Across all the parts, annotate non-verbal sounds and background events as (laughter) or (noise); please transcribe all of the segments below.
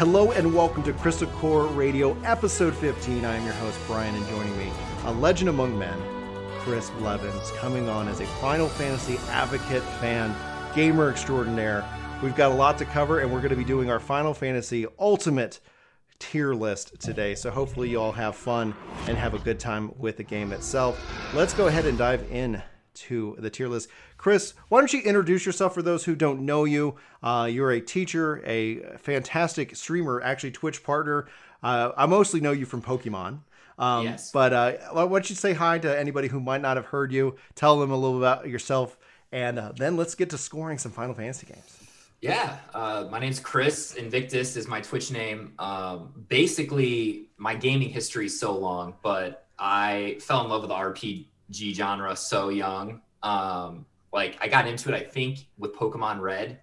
Hello and welcome to Crystal Core Radio, episode 15. I am your host, Brian, and joining me, a legend among men, Chris Blevins, coming on as a Final Fantasy advocate, fan, gamer extraordinaire. We've got a lot to cover, and we're going to be doing our Final Fantasy Ultimate tier list today. So hopefully you all have fun and have a good time with the game itself. Let's go ahead and dive in to the tier list. Chris, why don't you introduce yourself for those who don't know you? Uh, you're a teacher, a fantastic streamer, actually Twitch partner. Uh, I mostly know you from Pokemon. Um, Yes. But uh, why don't you say hi to anybody who might not have heard you? Tell them a little about yourself, and uh, then let's get to scoring some Final Fantasy games. Yeah, uh, my name's Chris. Invictus is my Twitch name. Um, basically, my gaming history is so long, but I fell in love with the RPG genre so young. Um, like, I got into it, I think, with Pokemon Red.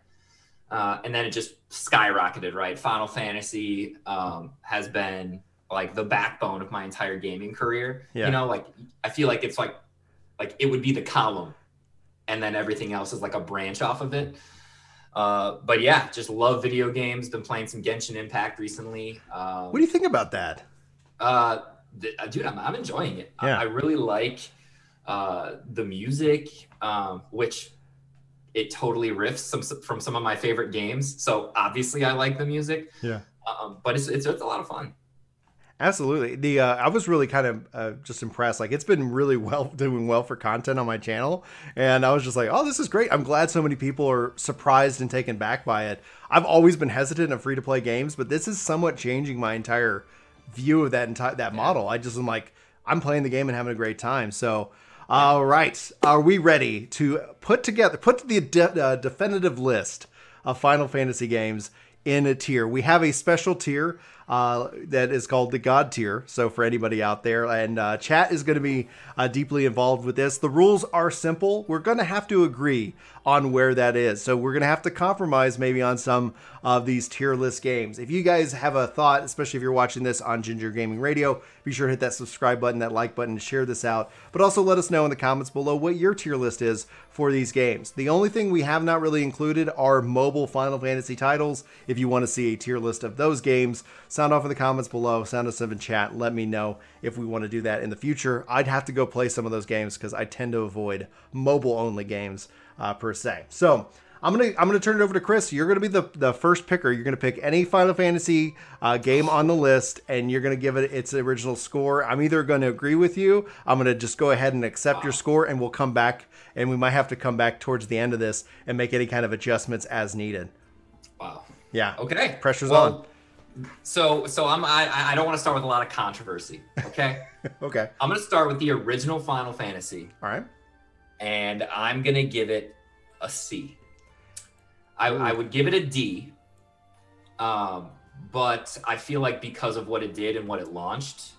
Uh, and then it just skyrocketed, right? Final Fantasy um, has been like the backbone of my entire gaming career. Yeah. You know, like I feel like it's like like it would be the column, and then everything else is like a branch off of it. Uh, but yeah, just love video games. Been playing some Genshin Impact recently. Um, What do you think about that? uh, th- dude, I'm, I'm enjoying it. I- Yeah. I, really like uh, the music, um, which it totally riffs some, from some of my favorite games. So obviously, I like the music. Yeah. Um, but it's, it's it's a lot of fun. Absolutely. The uh, I was really kind of uh, just impressed. Like it's been really well (laughs) doing well for content on my channel, and I was just like, oh, this is great. I'm glad so many people are surprised and taken back by it. I've always been hesitant of free to play games, but this is somewhat changing my entire view of that entire that model. I just am like, I'm playing the game and having a great time. So. All right, are we ready to put together put the de- uh, definitive list of Final Fantasy games in a tier? We have a special tier uh, that is called the God tier. So for anybody out there, and uh, chat is going to be uh, deeply involved with this. The rules are simple. We're going to have to agree on where that is. So we're going to have to compromise maybe on some of these tier list games. If you guys have a thought, especially if you're watching this on Ginger Gaming Radio, be sure to hit that subscribe button, that like button to share this out. But also let us know in the comments below what your tier list is for these games. The only thing we have not really included are mobile Final Fantasy titles. If you want to see a tier list of those games, sound off in the comments below, sound us up in chat, let me know if we want to do that in the future. I'd have to go play some of those games because I tend to avoid mobile only games uh, per se. So I'm gonna I'm gonna turn it over to Chris. You're gonna be the the first picker. You're gonna pick any Final Fantasy uh, game on the list, and you're gonna give it its original score. I'm either gonna agree with you. I'm gonna just go ahead and accept your score, and we'll come back, and we might have to come back towards the end of this and make any kind of adjustments as needed. Wow. Yeah. Okay. Pressure's Well, So so I'm I I don't want to start with a lot of controversy. Okay. (laughs) Okay. I'm gonna start with the original Final Fantasy. All right. and I'm gonna give it a C. I, I would give it a D, um, but I feel like because of what it did and what it launched,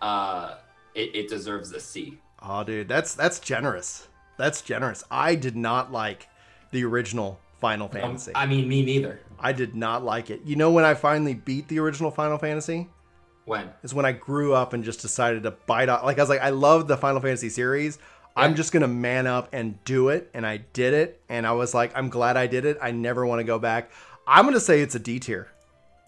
uh, it, it deserves a C. Oh, dude, that's that's generous. That's generous. I did not like the original Final Um, Fantasy. I mean, me neither. I did not like it. You know when I finally beat the original Final Fantasy? When is when I grew up and just decided to bite off. Like I was like, I love the Final Fantasy series. I'm just gonna man up and do it, and I did it, and I was like, I'm glad I did it. I never want to go back. I'm gonna say it's a D tier.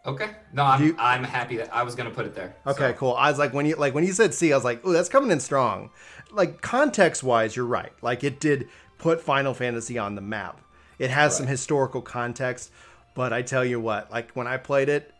okay, no, I'm You- I'm happy that I was gonna put it there. Okay, So, cool. I was like, when you like when you said C, I was like, oh, that's coming in strong. Like context wise, you're right. Like it did put Final Fantasy on the map. It has some historical context, but I tell you what, like when I played it,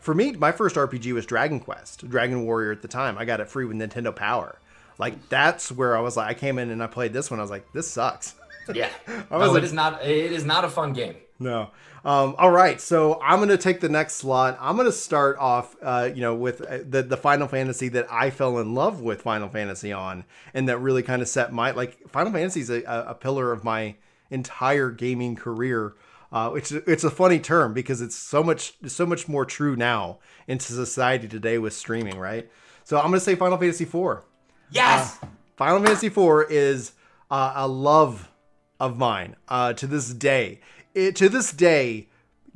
for me, my first RPG was Dragon Quest, Dragon Warrior at the time. I got it free with Nintendo Power. Like that's where I was like, I came in and I played this one. I was like, this sucks. (laughs) yeah, I was no, like- it is not it is not a fun game. No. Um, all right, so I'm gonna take the next slot. I'm gonna start off, uh, you know, with uh, the the Final Fantasy that I fell in love with Final Fantasy on, and that really kind of set my like Final Fantasy is a, a pillar of my entire gaming career. Uh, it's it's a funny term because it's so much so much more true now into society today with streaming, right? So I'm gonna say Final Fantasy IV. Yes. Final Fantasy IV is uh, a love of mine uh, to this day. It, to this day,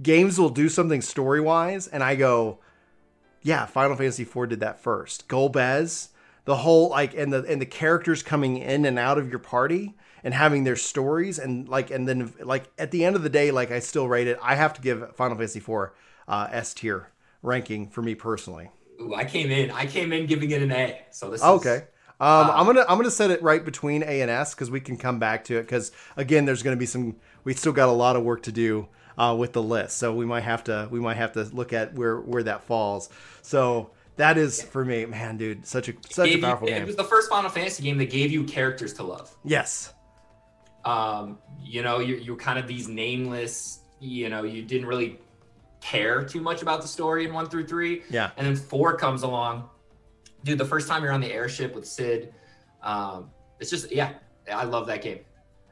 games will do something story wise, and I go, yeah, Final Fantasy IV did that first. Golbez, the whole like, and the and the characters coming in and out of your party, and having their stories and like and then like at the end of the day, like I still rate it. I have to give Final Fantasy IV uh, S tier ranking for me personally. Ooh, I came in. I came in giving it an A. So this Okay. is Um, I'm gonna I'm gonna set it right between A and S because we can come back to it because again there's gonna be some we still got a lot of work to do uh, with the list so we might have to we might have to look at where where that falls so that is for me man dude such a such a powerful you- powerful it was the first Final Fantasy game that gave you characters to love. yes Um, you know, you're, you're kind of these nameless. You know, you didn't really care too much about the story in one through three. yeah And then four comes along. Dude, the first time you're on the airship with Sid, um, it's just yeah, I love that game.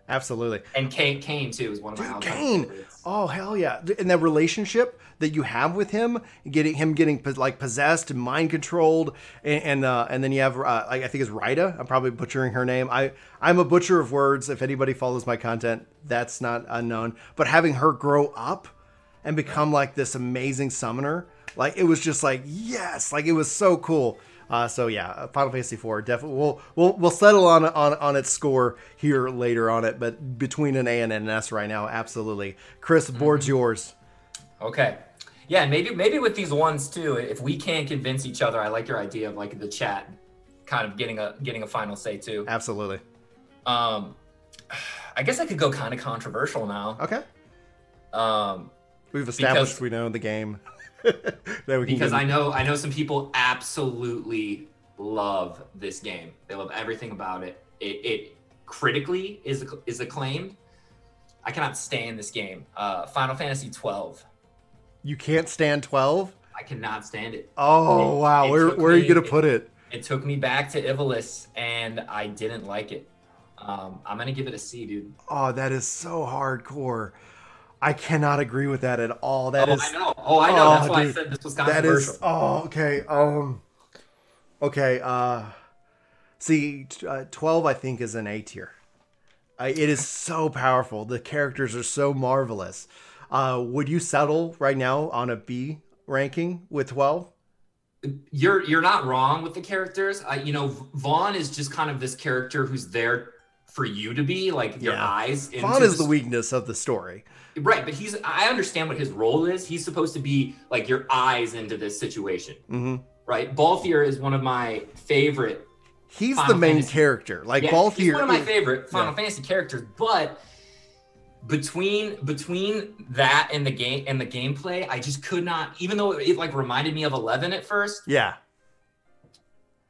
absolutely And Kain, Kain too is one of my Dude, Kain. favorites. Oh hell yeah! And that relationship that you have with him, getting him getting like possessed and mind controlled, and and, uh, and then you have uh, I think it's Rita. I'm probably butchering her name. I I'm a butcher of words. If anybody follows my content, that's not unknown. But having her grow up and become like this amazing summoner, like it was just like yes, like it was so cool. Uh, so yeah, Final Fantasy IV definitely. We'll we'll we'll settle on on on its score here later on it, but between an A and an S right now, absolutely. Chris, board's yours. Okay. Yeah, maybe maybe with these ones too, if we can't convince each other, I like your idea of like the chat kind of getting a getting a final say too. Absolutely. Um (sighs) I guess I could go kind of controversial now. Okay. Um We've established Because- we know the game. (laughs) that we because I know I know some people absolutely love this game. They love everything about it. It, it critically is is acclaimed. I cannot stand this game. Uh, Final Fantasy 12. You can't stand twelve. I cannot stand it. Oh It- wow, it where where are you gonna put it? It took me back to Ivalice, and I didn't like it. Um, I'm gonna give it a C, dude. Oh, that is so hardcore. I cannot agree with that at all. That oh, is I know. Oh, I know. Oh, That's why dude. I said this was that controversial. is oh okay. Um okay, uh see uh, 12 I think is an A tier. I, it is so powerful. The characters are so marvelous. Uh would you settle right now on a B ranking with 12? you're you're not wrong with the characters. I, you know, Vaan is just kind of this character who's there for you to be like your Yeah. eyes. Vaan is the the weakness of the story. Right, but he's I understand what his role is. He's supposed to be like your eyes into this situation. hmm Right? Balthier is one of my favorite He's Final the main Fantasy. character. Like yeah, Balthier he's one of my favorite Final Yeah. Fantasy characters, but between between that and the game and the gameplay, I just could not even though it like reminded me of 11 at first, Yeah.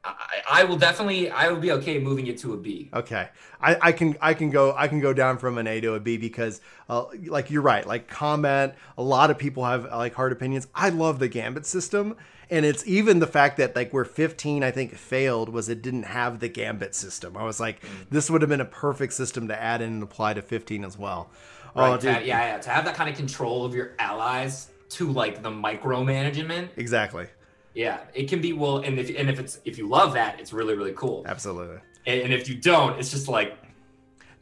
I, I will definitely I will be okay moving it to a B. Okay, I, I can I can go I can go down from an A to a B because uh, like you're right like comment a lot of people have like hard opinions. I love the gambit system and it's even the fact that like where 15 I think failed was it didn't have the gambit system. I was like mm. this would have been a perfect system to add in and apply to 15 as well. Oh, right? Oh dude, have- yeah, yeah, to have that kind of control of your allies to like the micromanagement. exactly, Yeah, it can be well, and if and if it's if you love that, it's really really cool. absolutely. And, and if you don't, it's just like,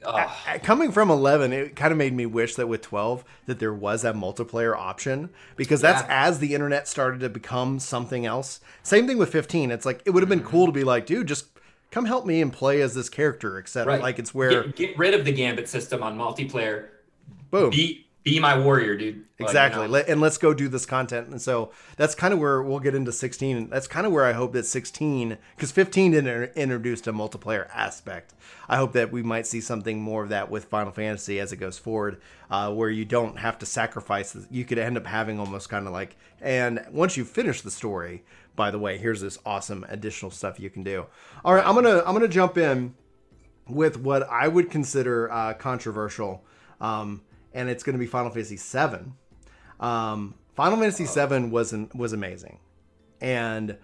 Uh, Coming from 11, it kind of made me wish that with 12 that there was that multiplayer option because that's Yeah. as the internet started to become something else. Same thing with 15. It's like it would have been cool to be like, dude, just come help me and play as this character, etc. right, Like it's where get, get rid of the gambit system on multiplayer. boom. Be be my warrior, dude. Like, you Exactly. know, Let- And let's go do this content. And so that's kind of where we'll get into 16. That's kind of where I hope that 16, because 15 didn't introduce a multiplayer aspect. I hope that we might see something more of that with Final Fantasy as it goes forward, uh, where you don't have to sacrifice. You could end up having almost kind of like, and once you finish the story, by the way, here's this awesome additional stuff you can do. All right, I'm gonna I'm gonna jump in with what I would consider uh, controversial, um, and it's going to be Final Fantasy VII. Um, Final Fantasy VII was an, was amazing, and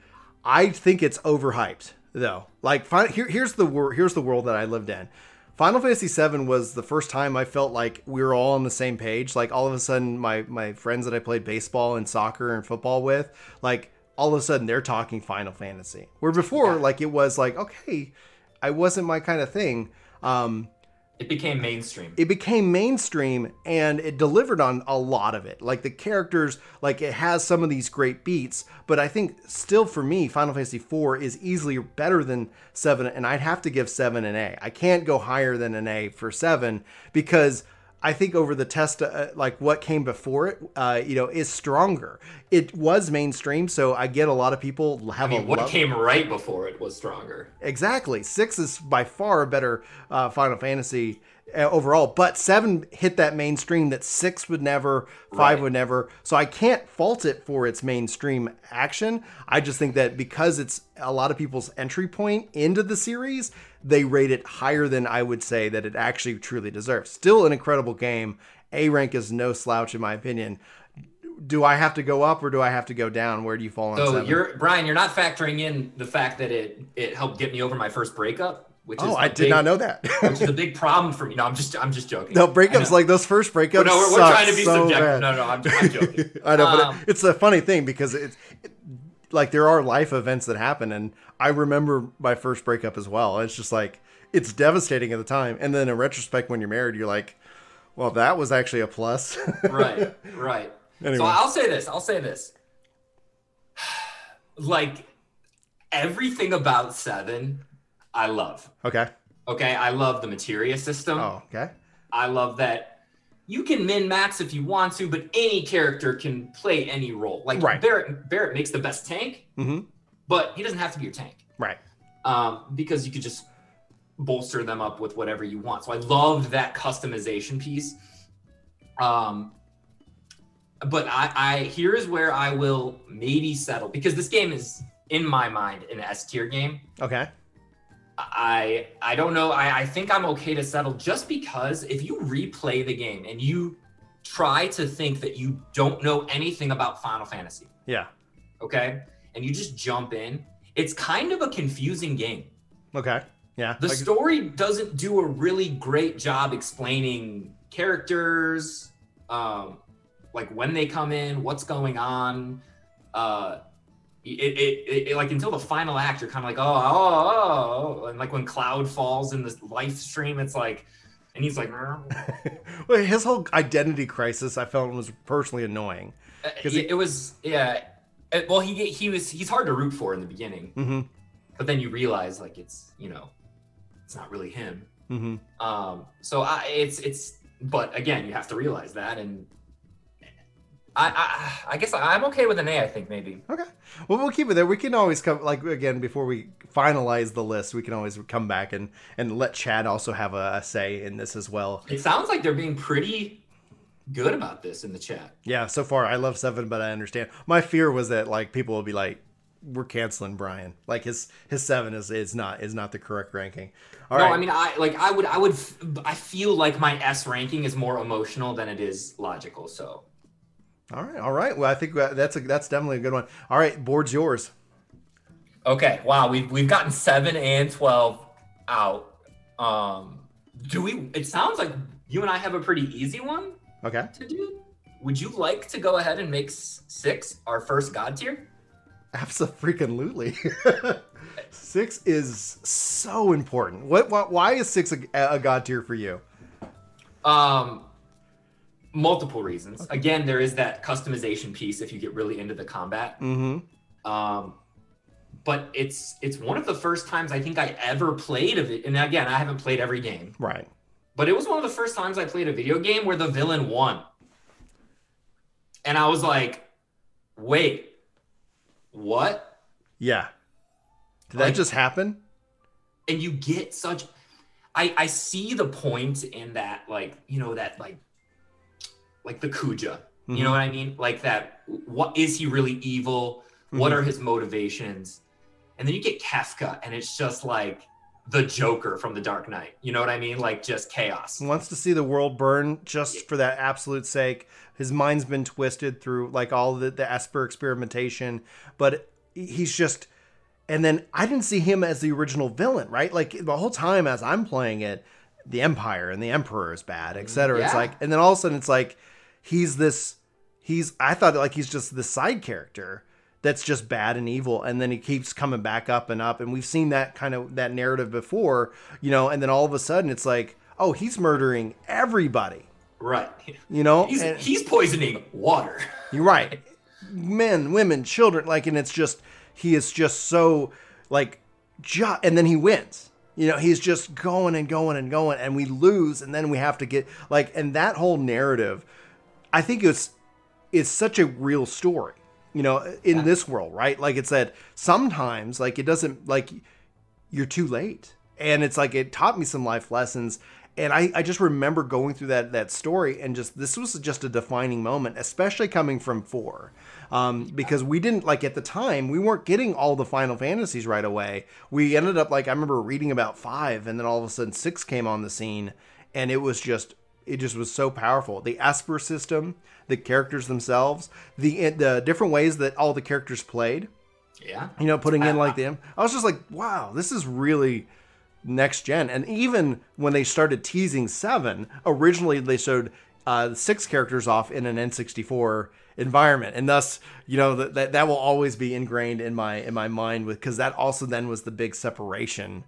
I think it's overhyped though. Like, fi- here, here's the wor- here's the world that I lived in. Final Fantasy VII was the first time I felt like we were all on the same page. Like all of a sudden, my my friends that I played baseball and soccer and football with, like all of a sudden they're talking Final Fantasy. Where before, like it was like okay, I wasn't my kind of thing. Um, It became mainstream. it became mainstream and it delivered on a lot of it. Like the characters, like it has some of these great beats, but I think still for me, Final Fantasy IV is easily better than 7, and I'd have to give 7 an A. I can't go higher than an A for 7 because I think over the test, uh, like what came before it, uh, you know, is stronger. It was mainstream, so I get a lot of people have I mean, a what love- came right before it was stronger. Exactly. Six is by far a better uh, Final Fantasy Uh, overall, but seven hit that mainstream that six would never, five Right. would never. So I can't fault it for its mainstream action. I just think that because it's a lot of people's entry point into the series, they rate it higher than I would say that it actually truly deserves. Still an incredible game. A rank is no slouch in my opinion. Do I have to go up or do I have to go down? Where do you fall on So seven? you're Brian, you're not factoring in the fact that it it helped get me over my first breakup, which is oh, I did big- not know that. which is a big (laughs) problem for me. No, I'm just I'm just joking. No breakups like those first breakups. Well, no, we're, we're trying to be so subjective. bad. No, no, I'm, I'm joking. (laughs) I know, but Um, it, it's a funny thing because it's it, like there are life events that happen, and I remember my first breakup as well. It's just like it's devastating at the time, and then in retrospect, when you're married, you're like, well, that was actually a plus. (laughs) right, right. Anyway. So I'll say this. I'll say this. (sighs) Like everything about seven, I love. okay. Okay, I love the materia system. Oh, okay. I love that you can min max if you want to, but any character can play any role. Like Right. Barret, Barret makes the best tank, mm-hmm. but he doesn't have to be your tank Right. um, because you could just bolster them up with whatever you want. So I loved that customization piece. Um, but I, I here's where I will maybe settle because this game is in my mind an S tier game. Okay. I I don't know. I, I think I'm okay to settle just because if you replay the game and you try to think that you don't know anything about Final Fantasy, Yeah. okay, and you just jump in, it's kind of a confusing game. Okay. Yeah. The Like- story doesn't do a really great job explaining characters, um, like when they come in, what's going on. Uh, it, it, it, it- like until the final act, you're kind of like, oh, oh, oh, and like when Cloud falls in this life stream, it's like, and he's like, (laughs) well, his whole identity crisis, I felt was personally annoying. it, he- it was, yeah. It- well, he he was he's hard to root for in the beginning, hmm but then you realize like it's you know, it's not really him. hmm Um, so I, it's it's, but again, you have to realize that, and I, I, I guess I'm okay with an A. I think maybe. Okay. Well, we'll keep it there. We can always come, like, again, before we finalize the list, we can always come back and, and let Chad also have a, a say in this as well. It sounds like they're being pretty good about this in the chat. Yeah, so far, I love Seven, but I understand. My fear was that, like, people will be like, we're canceling Brian. Like, his his seven is, is not is not the correct ranking. All no, right. I mean, I like I would I would I feel like my S ranking is more emotional than it is logical. So all right. All right. Well, I think that's a, that's definitely a good one. All right. Board's yours. okay, wow, we've we've gotten seven and twelve out. Um, do we? It sounds like you and I have a pretty easy one. Okay. to do. Would you like to go ahead and make six our first god tier? Absolutely. (laughs) six is so important. What, what? Why is six a, a god tier for you? Um, multiple reasons. Again, there is that customization piece if you get really into the combat. Mm-hmm. Um, but it's it's one of the first times I think I ever played of it. And again, I haven't played every game, Right. but it was one of the first times I played a video game where the villain won. And I was like, wait, what? Yeah. Did that just happen? and you get such I I see the point in that like you know that like like the Kuja you Mhm. know what I mean like that what is he really evil what Mhm. are his motivations and then you get Kefka and it's just like the Joker from the Dark Knight you know what I mean like just chaos Wants to see the world burn just for that absolute sake. His mind's been twisted through like all the, the Esper experimentation, but he's just. And then I didn't see him as the original villain, right? Like the whole time as I'm playing it, the Empire and the Emperor is bad, etc. It's Yeah. like, and then all of a sudden it's like he's this. He's I thought like he's just the side character that's just bad and evil and then he keeps coming back up and up and we've seen that kind of that narrative before you know and then all of a sudden it's like oh, he's murdering everybody. Right. You know, He's, And- he's poisoning water. (laughs) You're right. Men, women, children, like, and it's just he is just so like, ju- and then he wins. You know, he's just going and going and going, and we lose, and then we have to get like, and that whole narrative, I think it's it's such a real story. You know, in this world, right? Like it said, sometimes, like it doesn't like you're too late. And it's like it taught me some life lessons. And I, I just remember going through that that story and just this was just a defining moment, especially coming from four. Um, because we didn't like at the time we weren't getting all the Final Fantasies right away. We ended up like I remember reading about five, and then all of a sudden six came on the scene, and it was just it just was so powerful. The Esper system, the characters themselves, the the different ways that all the characters played Yeah. you know, putting in like (laughs) them. I was just like, wow, this is really next gen. And even when they started teasing seven, originally they showed uh, six characters off in an N64 environment, and thus, you know, that that, that will always be ingrained in my in my mind with because that also then was the big separation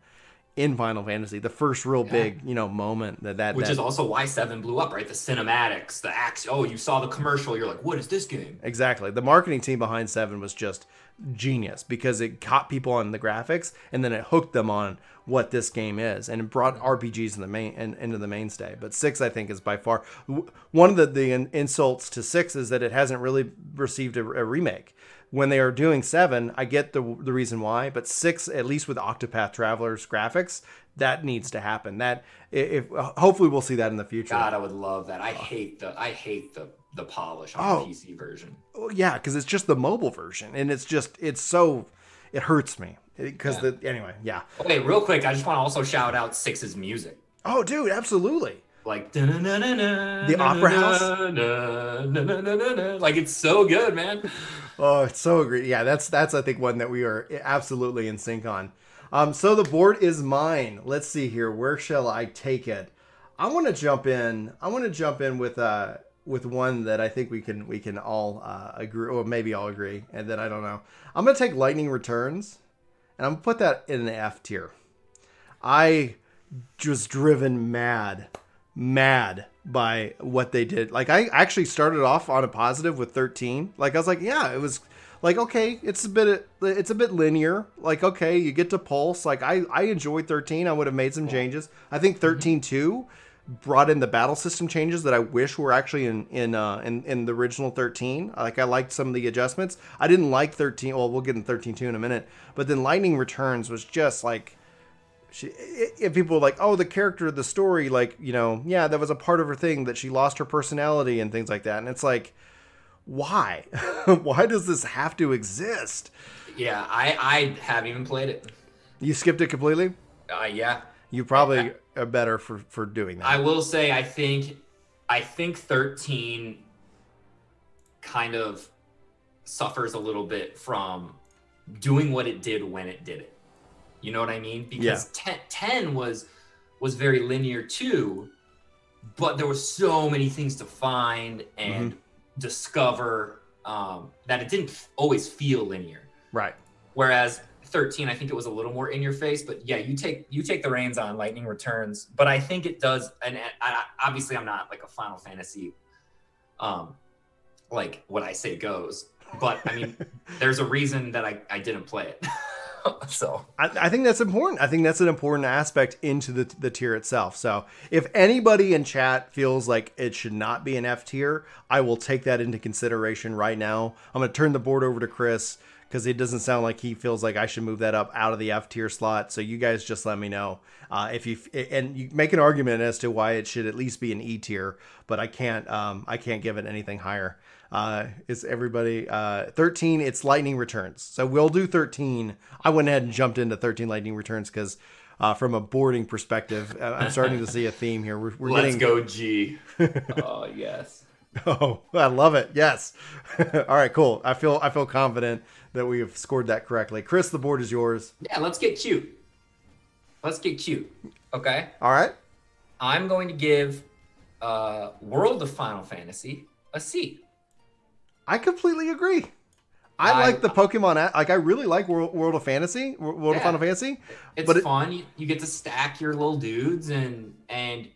in Final Fantasy, the first real big you know moment that that Which that, is also why Seven blew up, right? The cinematics, the action. Oh, you saw the commercial. You're like, what is this game? Exactly. The marketing team behind Seven was just genius because it caught people on the graphics and then it hooked them on what this game is and it brought RPGs in the main in, into the mainstay. But six, I think, is by far one of the, the insults to six is that it hasn't really received a, a remake. When they are doing seven, I get the the reason why, but six, at least with Octopath Traveler's graphics, that needs to happen. That if uh, hopefully we'll see that in the future. God, I would love that. I hate the I hate the the polish on Oh. the PC version. Well, yeah, because it's just the mobile version, and it's just it's so it hurts me because the anyway, yeah. Okay, real quick, I just want to also shout out Six's music. Oh, dude, absolutely. Like The Opera House? Like it's so good, man. Oh, it's so agree. Yeah, that's that's I think one that we are absolutely in sync on. Um, so the board is mine. Let's see here. Where shall I take it? I want to jump in. I want to jump in with uh with one that I think we can we can all uh, agree, or maybe all agree, and then I don't know. I'm gonna take Lightning Returns, and I'm gonna put that in an F tier. I was driven mad, mad by what they did. Like I actually started off on a positive with 13. Like I was like, yeah, it was like okay, it's a bit it's a bit linear. Like okay, you get to pulse. Like I I enjoyed 13. I would have made some changes. I think 13 too brought in the battle system changes that I wish were actually in in uh, in, in the original 13. Like I liked some of the adjustments. I didn't like 13. Well, we'll get in 13 too in a minute. But then Lightning Returns was just like she if people were like oh the character of the story like you know yeah that was a part of her thing that she lost her personality and things like that and it's like why? (laughs) Why does this have to exist? Yeah, I I haven't even played it. you skipped it completely? Uh, yeah, you probably are better for for doing that. I will say I think I think 13 kind of suffers a little bit from doing what it did when it did it. You know what I mean? Because 10, 10 was was very linear too, but there were so many things to find and discover um, that it didn't always feel linear. right Whereas 13, I think it was a little more in your face. But yeah, you take you take the reins on Lightning Returns. But I think it does. And I, obviously, I'm not like a Final Fantasy, um, like what I say goes. But I mean, (laughs) there's a reason that I I didn't play it. (laughs) (laughs) so I, I think that's important. I think that's an important aspect into the, the tier itself. So if anybody in chat feels like it should not be an F tier, I will take that into consideration right now. I'm going to turn the board over to Chris because it doesn't sound like he feels like I should move that up out of the F tier slot. So you guys just let me know uh, if you and you make an argument as to why it should at least be an E tier, but I can't um, I can't give it anything higher. Uh, is everybody uh, 13? It's lightning returns. So we'll do 13. I went ahead and jumped into 13 lightning returns because uh, from a boarding perspective, uh, I'm starting to see a theme here. We're, we're let's getting go G. (laughs) oh yes. Oh, I love it. Yes. (laughs) All right, cool. I feel I feel confident that we have scored that correctly. Chris, the board is yours. Yeah, let's get cute. Let's get cute. Okay. All right. I'm going to give uh, World of Final Fantasy a C. I completely agree. I, I- like the Pokemon. a- Like I really like World, World of Fantasy, World of Final Fantasy. It's But fun. You, you get to stack your little dudes and and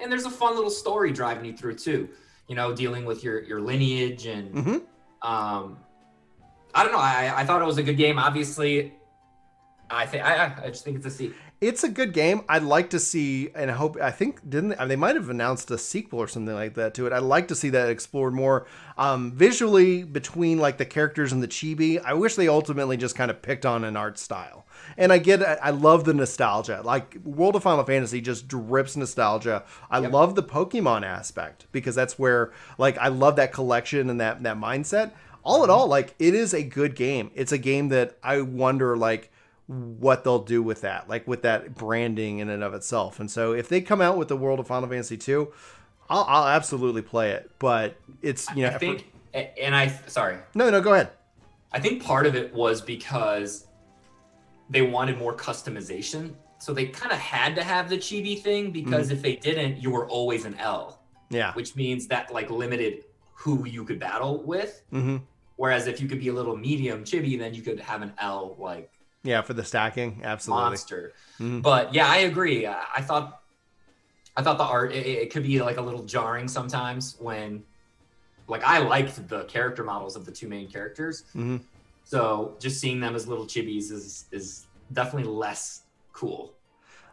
and there's a fun little story driving you through too. You know, dealing with your your lineage and hmm um, I don't know. I I thought it was a good game. Obviously, I think I I- I just think it's a C. It's a good game. I'd like to see, and I hope. I think didn't they, they might have announced a sequel or something like that to it. I'd like to see that explored more um, visually between like the characters and the chibi. I wish they ultimately just kind of picked on an art style. And I get, I I love the nostalgia. Like World of Final Fantasy just drips nostalgia. I Yep. love the Pokemon aspect because that's where, like, I love that collection and that that mindset. All in all, like, it is a good game. It's a game that I wonder, like what they'll do with that, like with that branding in and of itself. And so if they come out with the world of Final Fantasy 2, I'll, I'll absolutely play it. But it's you know, I think, and I sorry, no, no, go ahead. I think part of it was because they wanted more customization. So they kind of had to have the chibi thing because Mm-hmm. if they didn't, you were always an L, Yeah. which means that like limited who you could battle with. hmm Whereas if you could be a little medium chibi, then you could have an L like Yeah, for the stacking, absolutely. monster. Mhm. But yeah, I agree. I, I thought, I thought the art it, it could be like a little jarring sometimes when, like, I liked the character models of the two main characters. hmm So just seeing them as little chibis is is definitely less cool.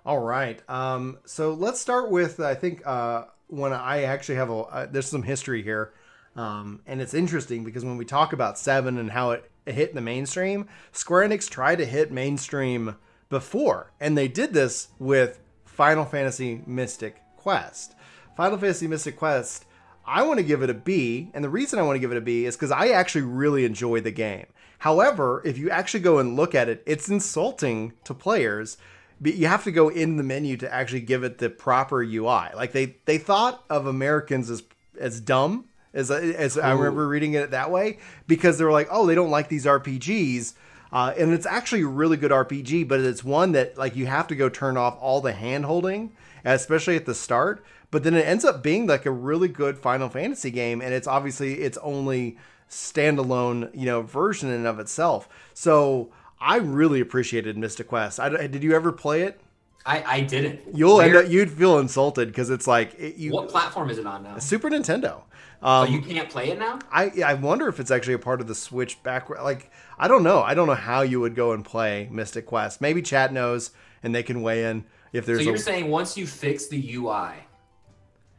All right. Um, so let's start with I think uh, when I actually have a uh, there's some history here, um, and it's interesting because when we talk about Seven and how it hit the mainstream, Square Enix tried to hit mainstream before, and they did this with Final Fantasy Mystic Quest. Final Fantasy Mystic Quest. I want to give it a B, and the reason I want to give it a B is because I actually really enjoy the game. However, if you actually go and look at it, it's insulting to players but you have to go in the menu to actually give it the proper UI. Like they they thought of Americans as as dumb as as I remember reading it that way because they were like, oh, they don't like these RPGs. Uh, and it's actually a really good RPG, but it's one that like you have to go turn off all the hand holding, especially at the start. But then it ends up being like a really good Final Fantasy game, and it's obviously its only standalone you know version in and of itself. So I really appreciated Mystic Quest. I, did you ever play it? I I didn't. You'll end up you'd feel insulted because it's like it, you What platform is it on now? Super Nintendo. Oh, Um, you can't play it now. I I wonder if it's actually a part of the Switch back. Like I don't know. I don't know how you would go and play Mystic Quest. Maybe chat knows and they can weigh in if there's. So you're a. saying once you fix the UI,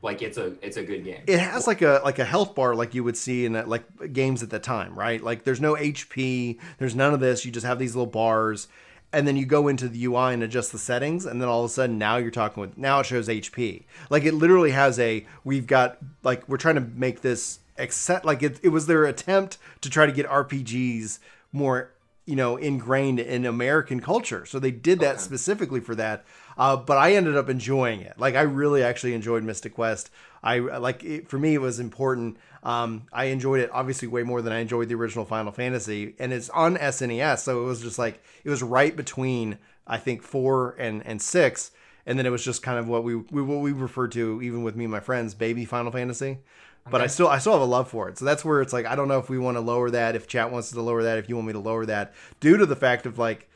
like it's a it's a good game. it has like a like a health bar like you would see in uh, like games at the time, right? Like there's no HP, there's none of this. You just have these little bars, and then you go into the UI and adjust the settings, and then all of a sudden now you're talking with now it shows HP. Like it literally has a we've got like we're trying to make this accept like it it was their attempt to try to get RPGs more you know ingrained in American culture. So they did that Okay. specifically for that. Uh, but I ended up enjoying it. Like I really actually enjoyed Mystic Quest. I like it, for me it was important. Um, I enjoyed it obviously way more than I enjoyed the original Final Fantasy, and it's on SNES, so it was just like it was right between I think four and and six, and then it was just kind of what we, we what we refer to even with me and my friends, baby Final Fantasy. But I still I still have a love for it. So that's where it's like I don't know if we want to lower that, if chat wants to lower that, if you want me to lower that, due to the fact of like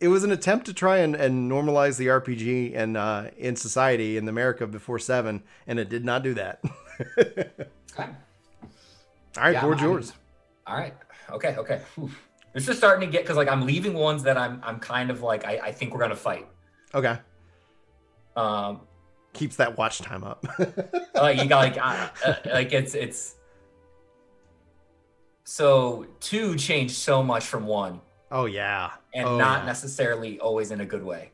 it was an attempt to try and, and normalize the RPG and uh, in society in America before seven, and it did not do that. (laughs) Okay. All right, Yeah, board's I'm- yours. All right. Okay. Okay. Whew. This is starting to get because like I'm leaving ones that I'm I'm kind of like I, I think we're gonna fight. Okay, Um, keeps that watch time up. like (laughs) you got like uh, like it's it's so two changed so much from one oh yeah, and Oh, not necessarily always in a good way.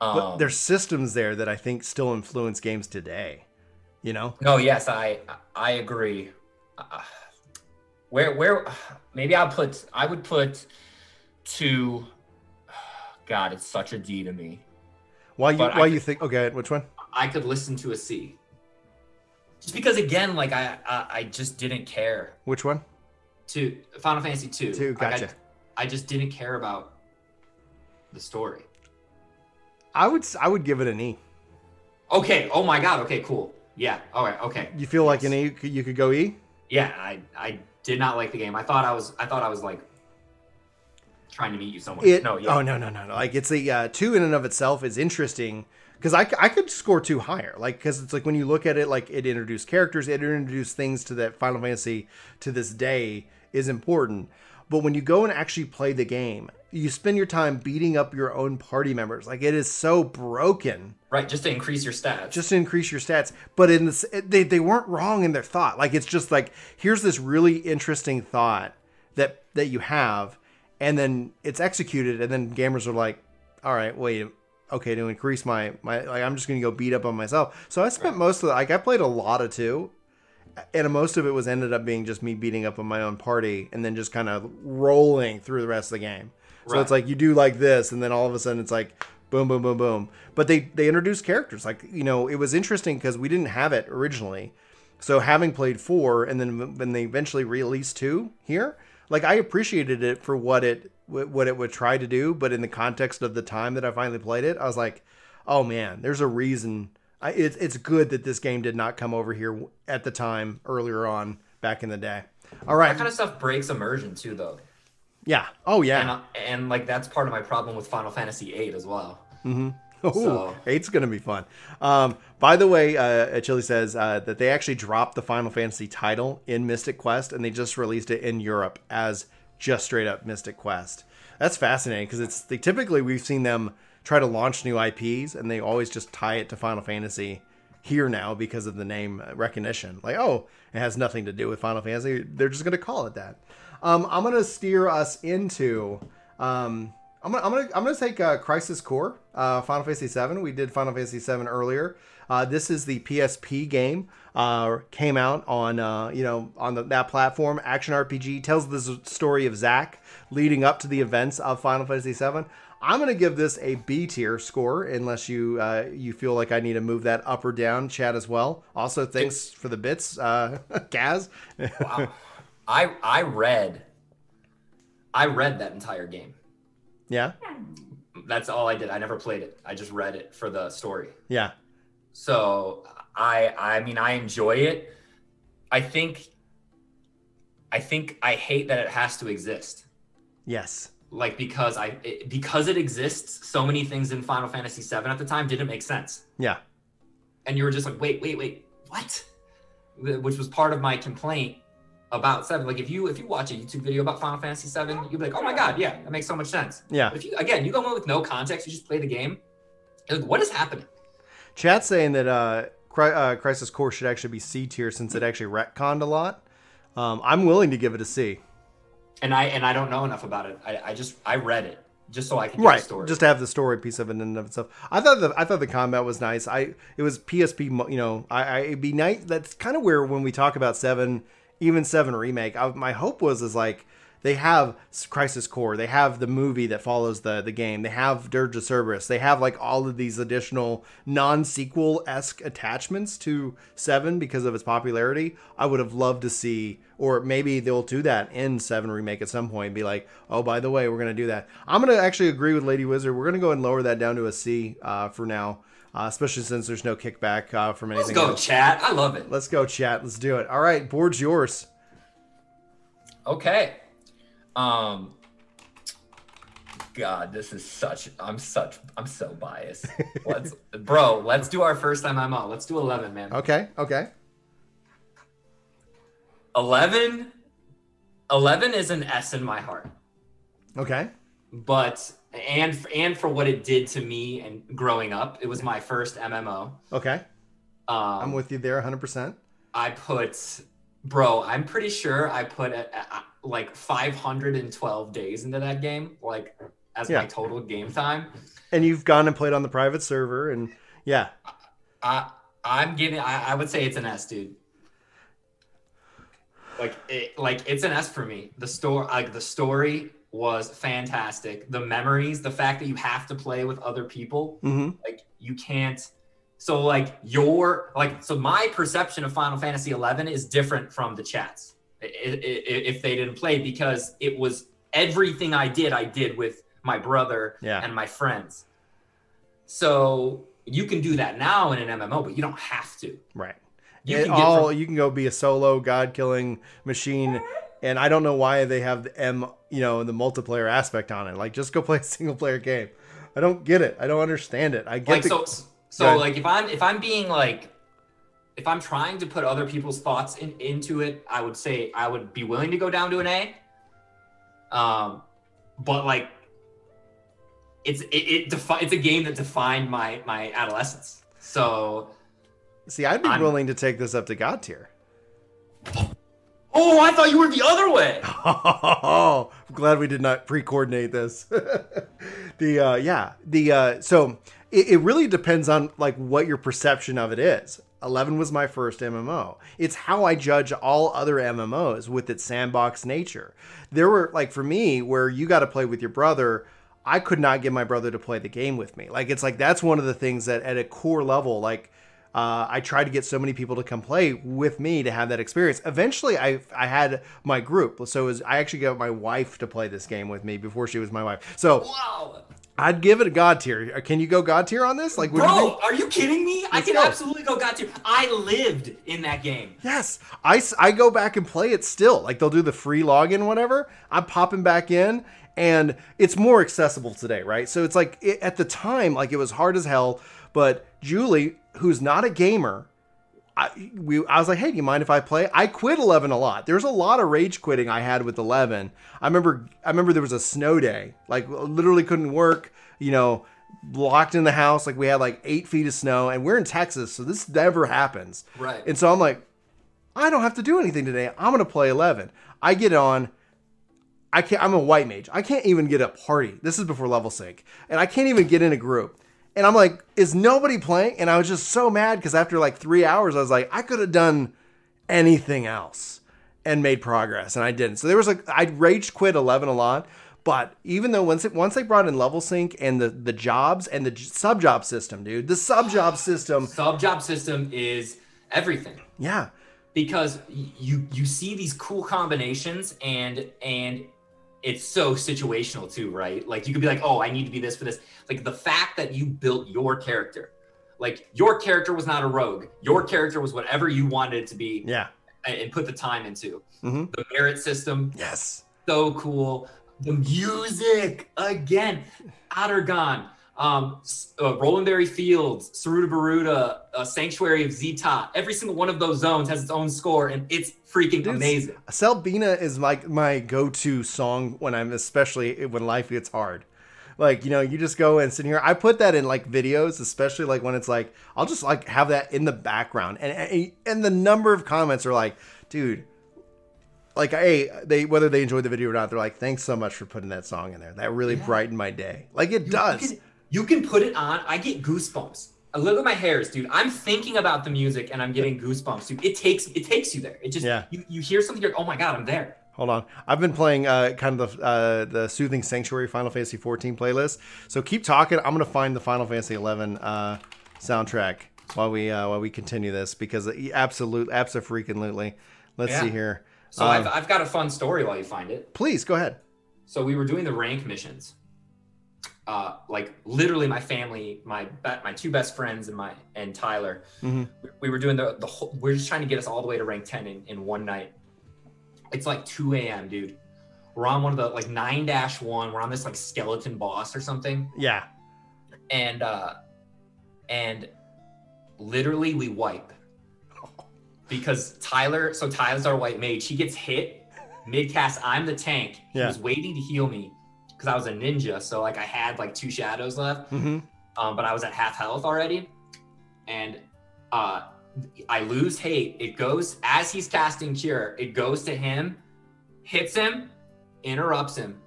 Um, But there's systems there that I think still influence games today. You know, no, yes, I I agree. Uh, where where maybe I'll put I would put two. (sighs) God, it's such a D to me. why you But why could- you think? Okay, which one? I could listen to a C. Just because again, like I I, I just didn't care Which one? to Final Fantasy two. Two. Like, I- Gotcha. I, just didn't care about the story. I would s- I would give it an E. Okay. Oh my God. Okay. Cool. Yeah. All right. Okay. You feel like Yes. an E? you could- You could go E. Yeah. I I did not like the game. I thought I was I thought I was like trying to meet you somewhere. It, no. Yeah. Oh no no no no! Like it's a uh, two in and of itself is interesting because I, I could score two higher like because it's like when you look at it like it introduced characters it introduced things to that final fantasy to this day is important but when you go and actually play the game you spend your time beating up your own party members. Like it is so broken. Right, just to increase your stats. just to increase your stats. But in this they, they weren't wrong in their thought. Like it's just like here's this really interesting thought that that you have and then it's executed and then gamers are like all right wait okay to increase my my like i'm just gonna go beat up on myself. So i spent most of the like i played a lot of two and most of it was ended up being just me beating up on my own party and then just kind of rolling through the rest of the game. So Right. it's like you do like this and then all of a sudden it's like boom boom boom boom. But they they introduced characters. Like you know it was interesting because we didn't have it originally. So having played four and then when they eventually released two here like i appreciated it for what it what it would try to do but in the context of the time that i finally played it i was like oh man there's a reason I, it's it's good that this game did not come over here at the time earlier on back in the day all right that kind of stuff breaks immersion too, though. yeah oh yeah And, uh, and like that's part of my problem with Final Fantasy VIII as well. Ooh, So- eight's gonna be fun. Um, by the way, uh, Chili says uh, that they actually dropped the Final Fantasy title in Mystic Quest, and they just released it in Europe as just straight up Mystic Quest. That's fascinating because it's they typically we've seen them try to launch new IPs, and they always just tie it to Final Fantasy here now because of the name recognition. Like, oh, it has nothing to do with Final Fantasy. They're just gonna call it that. Um, I'm gonna steer us into. Um, I'm gonna, I'm gonna, I'm gonna take uh, Crisis Core, uh, Final Fantasy VII. We did Final Fantasy VII earlier. Uh, this is the PSP game. Uh, came out on, uh, you know, on the, that platform. Action RPG tells the story of Zack leading up to the events of Final Fantasy VII. I'm gonna give this a B tier score, unless you uh, you feel like I need to move that up or down. Chat as well. Also, thanks for the bits, uh, (laughs) Kaz. Wow. I I read I read that entire game. yeah, That's all I did. I never played it. I just read it for the story. yeah, So I I mean I enjoy it. I think I think I hate that it has to exist. yes, Like because I it, because it exists, so many things in Final Fantasy VII at the time didn't make sense. yeah, and you were just like, wait, wait, wait, what? Which was part of my complaint about seven. Like if you if you watch a YouTube video about Final Fantasy Seven, you'd be like, oh my god, yeah, that makes so much sense. yeah. But if you again, you go in with no context, you just play the game. Like, what is happening? Chat's saying that uh, uh, Crisis Core should actually be C tier since it actually retconned a lot. Um, I'm willing to give it a C. And I and I don't know enough about it. I, I just I read it just so I can get Right, the story. just to have the story piece of it in and of itself. I thought the I thought the combat was nice. I it was PSP. You know, I, I it'd be nice. That's kind of where when we talk about seven, even seven remake. I, my hope was is like they have Crisis Core. They have the movie that follows the the game. They have Dirge of Cerberus. They have like all of these additional non sequel esque attachments to seven because of its popularity. I would have loved to see, or maybe they'll do that in seven remake at some point. And be like, oh, by the way, we're gonna do that. I'm gonna actually agree with Lady Wizard. We're gonna go and lower that down to a C uh, for now. Uh, especially since there's no kickback uh, from anything. Let's go, else. chat. I love it. Let's go, chat. Let's do it. All right, board's yours. Okay. Um God, this is such I'm such I'm so biased. Let's (laughs) bro, let's do our first time MMO. Let's do 11, man. Okay, okay. 11 11 is an S in my heart. Okay. But and and for what it did to me and growing up, it was my first MMO. Okay. Um I'm with you there 100%. I put bro, I'm pretty sure I put a, a- like 512 days into that game like as Yeah. my total game time. And you've gone and played on the private server and yeah. I I'm giving. I, I would say it's an S, dude. Like it, like it's an S for me. The store, like the story was fantastic. The memories, the fact that you have to play with other people, Mhm. like you can't. So like your like so my perception of Final Fantasy 11 is different from the chats if they didn't play because it was everything I did I did with my brother Yeah. and my friends. So you can do that now in an MMO, but you don't have to. Right. You It can all from- you can go be a solo god killing machine and I don't know why they have the M, you know, the multiplayer aspect on it. Like just go (laughs) play a single player game. I don't get it. I don't understand it. I get like the, so So like if I'm if I'm being like if I'm trying to put other people's thoughts in, into it, I would say I would be willing to go down to an A. Um, but like it's it, it defi- it's a game that defined my my adolescence. So See, I'd be I'm- willing to take this up to God tier. (gasps) oh, I thought you were the other way. (laughs) Oh, I'm glad we did not pre-coordinate this. (laughs) the uh, yeah, the uh, so it, it really depends on like what your perception of it is. Eleven was my first MMO. It's how I judge all other MMOs with its sandbox nature. There were like for me where you got to play with your brother. I could not get my brother to play the game with me. Like it's like that's one of the things that at a core level, like uh, I tried to get so many people to come play with me to have that experience. Eventually, I I had my group, so was, I actually got my wife to play this game with me before she was my wife. So Wow. I'd give it a god tier. Uh, can you go god tier on this? Like, would you Bro, think- are you kidding me? I can go. absolutely go god tier. I lived in that game. Yes, I, I go back and play it still. Like they'll do the free login, whatever. I'm popping back in, and it's more accessible today, right? So it's like it, at the time, like it was hard as hell. But Julie, who's not a gamer, I we I was like, hey, do you mind if I play? I quit Eleven a lot. There's a lot of rage quitting I had with Eleven. I remember I remember there was a snow day, like literally couldn't work. You know. Locked in the house, like we had like eight feet of snow, and we're in Texas, so this never happens. Right. And so I'm like, I don't have to do anything today. I'm gonna play 11. I get on. I can't. I'm a white mage. I can't even get a party. This is before level sync, and I can't even get in a group. And I'm like, is nobody playing? And I was just so mad because after like three hours, I was like, I could have done anything else and made progress, and I didn't. So there was like, I rage quit 11 a lot. But even though once it, once they brought in level sync and the the jobs and the j- sub job system, dude, the sub job system, (sighs) Sub job system is everything. yeah, because you you see these cool combinations and and it's so situational too right? Like you could be like oh i need to be this for this. Like the fact that you built your character like your character was not a rogue. Your character was whatever you wanted it to be yeah, and, put the time into. Mhm. the merit system yes. so cool. The music again Ottergon, um, S- uh, Rolanberry Fields, Sarutabaruta, uh, Sanctuary of Zi'Tah. Every single one of those zones has its own score, and it's freaking Dude, amazing. Selbina is like my go-to song when I'm especially when life gets hard. Like, you know, you just go and sit here. I put that in like videos, especially like when it's like I'll just like have that in the background. And and, and the number of comments are like, dude, like hey, they whether they enjoyed the video or not, they're like, thanks so much for putting that song in there. That really Yeah. brightened my day. Like it You does. can, you can put it on. I get goosebumps. I look at my hairs, dude. I'm thinking about the music and I'm getting goosebumps, dude. It takes it takes you there. It just Yeah. you, you hear something, you're like, oh my god, I'm there. Hold on. I've been playing uh, kind of the uh, the Soothing Sanctuary Final Fantasy 14 playlist. So keep talking. I'm gonna find the Final Fantasy 11 uh, soundtrack while we uh, while we continue this because absolute absolutely. Let's Yeah. see here. So Um, I've, I've got a fun story while you find it. please go ahead. So we were doing the rank missions. Uh, like literally, my family, my be- my two best friends, and my and Tyler, Mhm. we were doing the the whole. We're just trying to get us all the way to rank ten in, in one night. It's like two a.m., dude. We're on one of the like nine dash one. We're on this like skeleton boss or something, Yeah. and uh, and literally we wipe because Tyler. So Tyler's our white mage. He gets hit mid cast. I'm the tank. He Yeah. was waiting to heal me because I was a ninja. So like I had like two shadows left, hmm um, but I was at half health already, and uh, I lose hate. It goes as he's casting cure. It goes to him, hits him, interrupts him.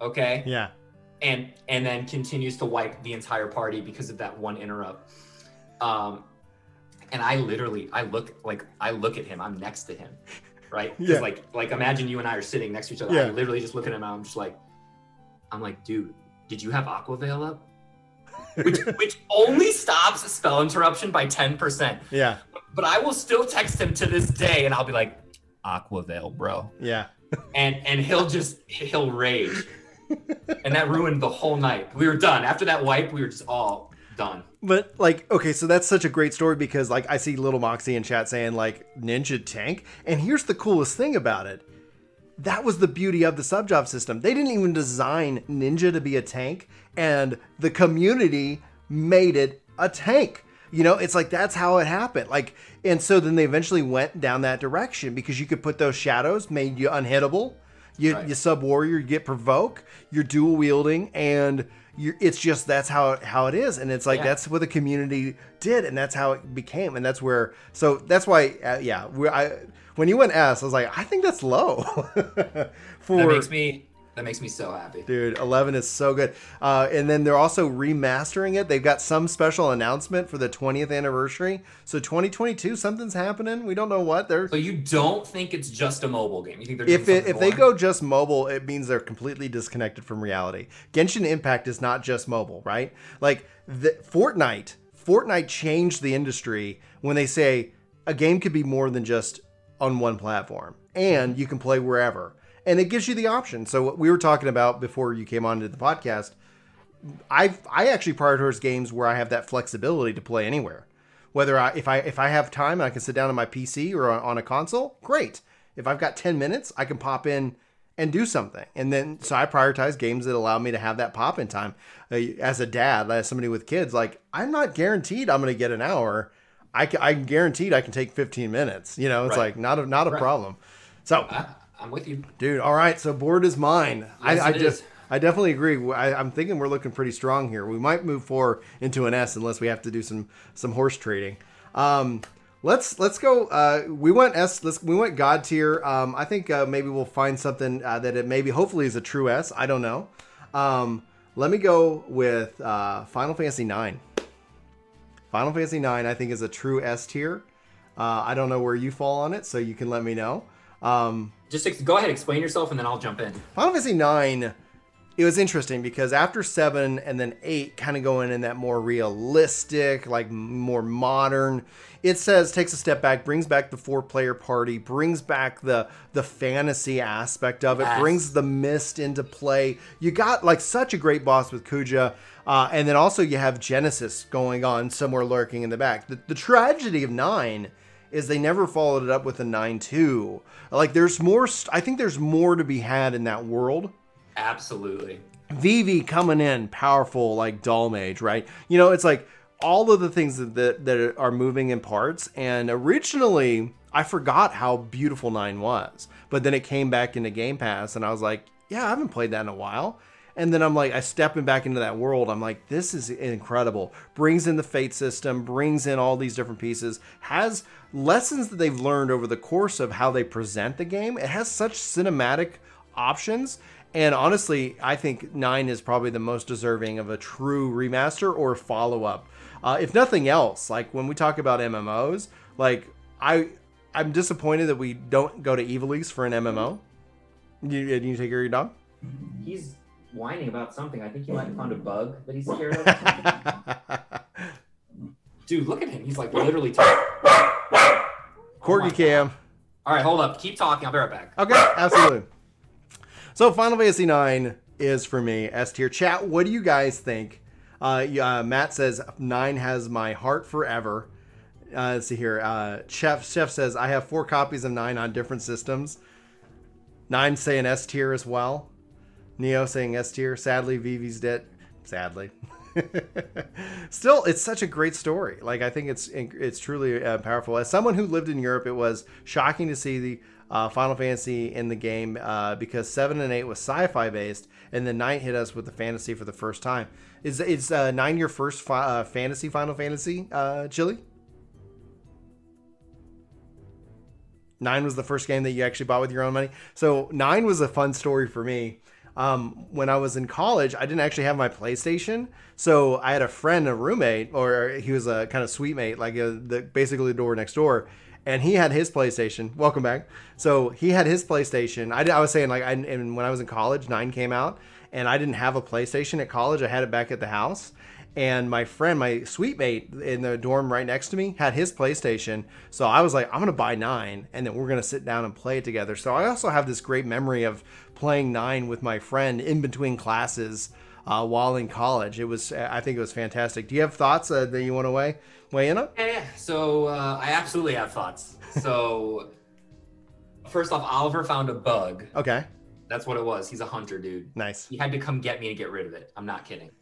Okay Yeah. and and then continues to wipe the entire party because of that one interrupt. Um, and I literally, I look like I look at him. I'm next to him, right? Yeah. Like like imagine you and I are sitting next to each other. Yeah. I literally just look at him. and I'm just like, I'm like, dude, did you have Aquaveil up? Which (laughs) which only stops spell interruption by ten percent. Yeah. But I will still text him to this day, and I'll be like, Aquaveil, bro Yeah. and and he'll just he'll rage and that ruined the whole night we were done after that wipe we were just all done But like, okay, so that's such a great story because like I see little Moxie in chat saying like ninja tank, and here's the coolest thing about it. That was the beauty of the sub job system. They didn't even design ninja to be a tank, and the community made it a tank. You know, it's like that's how it happened. Like, and so then they eventually went down that direction because you could put those shadows, made you unhittable. You, Right. you sub warrior, you get provoke, you're dual wielding, and you're, it's just that's how how it is, and it's like Yeah. that's what the community did, and that's how it became, and that's where. So that's why, uh, yeah. we I when you went S, I was like, I think that's low. (laughs) For That makes me that makes me so happy. Dude, 11 is so good. Uh, and then they're also remastering it. They've got some special announcement for the 20th anniversary. So 2022, something's happening. We don't know what. They're So you don't think it's just a mobile game? You think they're if it, if they go just mobile, it means they're completely disconnected from reality. Genshin Impact is not just mobile, right? Like the Fortnite, Fortnite changed the industry when they say a game could be more than just on one platform and you can play wherever. And it gives you the option. So what we were talking about before you came onto the podcast, I I actually prioritize games where I have that flexibility to play anywhere. Whether I if I if I have time and I can sit down on my PC or on, on a console, great. If I've got 10 minutes, I can pop in and do something. And then so I prioritize games that allow me to have that pop in time. Uh, as a dad, as somebody with kids, like I'm not guaranteed I'm going to get an hour. I can, I'm guaranteed I can take 15 minutes. You know, it's Right. like not a not a Right. problem. So I, I'm with you. Dude, all right. So board is mine. Yes, I, I just, is. I definitely agree. I, I'm thinking we're looking pretty strong here. We might move four into an S unless we have to do some some horse trading. Um, let's let's go. Uh, we went S. Let's we went God tier. Um, I think uh, maybe we'll find something uh, that it maybe hopefully is a true S. I don't know. Um, let me go with uh, Final Fantasy Nine. Final Fantasy Nine, I think, is a true S tier. Uh, I don't know where you fall on it, so you can let me know. Um, Just ex- go ahead, explain yourself, and then I'll jump in. Final Fantasy Nine, it was interesting because after seven and then eight, kind of going in that more realistic, like more modern. It says takes a step back, brings back the four-player party, brings back the the fantasy aspect of it, Yes. brings the mist into play. You got like such a great boss with Kuja, uh, and then also you have Genesis going on somewhere lurking in the back. The, the tragedy of nine is they never followed it up with a 9-2 like there's more i think there's more to be had in that world Absolutely. Vivi coming in powerful like doll mage, right? You know, it's like all of the things that, that that are moving in parts. And originally, I forgot how beautiful Nine was, but then it came back into Game Pass, and I was like, yeah, I haven't played that in a while. And then I'm like, I stepping back into that world. I'm like, this is incredible. Brings in the fate system, brings in all these different pieces, has lessons that they've learned over the course of how they present the game. It has such cinematic options. And honestly, I think 9 is probably the most deserving of a true remaster or follow up. Uh, if nothing else, like when we talk about MMOs, like I I'm disappointed that we don't go to Ivalice for an MMO. You, you take care of your dog? He's whining about something. I think he might have found a bug that he's scared of. (laughs) Dude, look at him. He's like literally. talking. Corgi my cam. All right, hold up. Keep talking. I'll be right back. Okay, absolutely. So Final Fantasy IX is for me S tier. Chat, what do you guys think? Uh, uh, Matt says nine has my heart forever. Uh, let's see here. Uh, Chef Chef says I have four copies of nine on different systems. Nine saying S tier as well. Neo saying S tier. Sadly, Vivi's dead. Sadly. (laughs) Still, it's such a great story. Like I think it's it's truly uh, powerful. As someone who lived in Europe, it was shocking to see the uh, Final Fantasy in the game uh, because seven and eight was sci-fi based, and then nine hit us with the fantasy for the first time. Is is uh, nine your first fi- uh, fantasy Final Fantasy, uh, Chili? Nine was the first game that you actually bought with your own money. So nine was a fun story for me. Um, when I was in college, I didn't actually have my PlayStation, so I had a friend, a roommate, or he was a kind of suite mate, like a, the basically the door next door, and he had his PlayStation. Welcome back. So he had his PlayStation. I, I was saying like, I, and when I was in college, nine came out, and I didn't have a PlayStation at college. I had it back at the house. And my friend, my suite mate in the dorm right next to me, had his PlayStation. So I was like, I'm gonna buy nine, and then we're gonna sit down and play it together. So I also have this great memory of playing nine with my friend in between classes uh, while in college. It was, I think, it was fantastic. Do you have thoughts uh, that you want to weigh weigh in on? Yeah, yeah. So uh, I absolutely have thoughts. So (laughs) first off, Oliver found a bug. Okay, That's what it was. He's a hunter, dude. nice. He had to come get me to get rid of it. I'm not kidding. (laughs)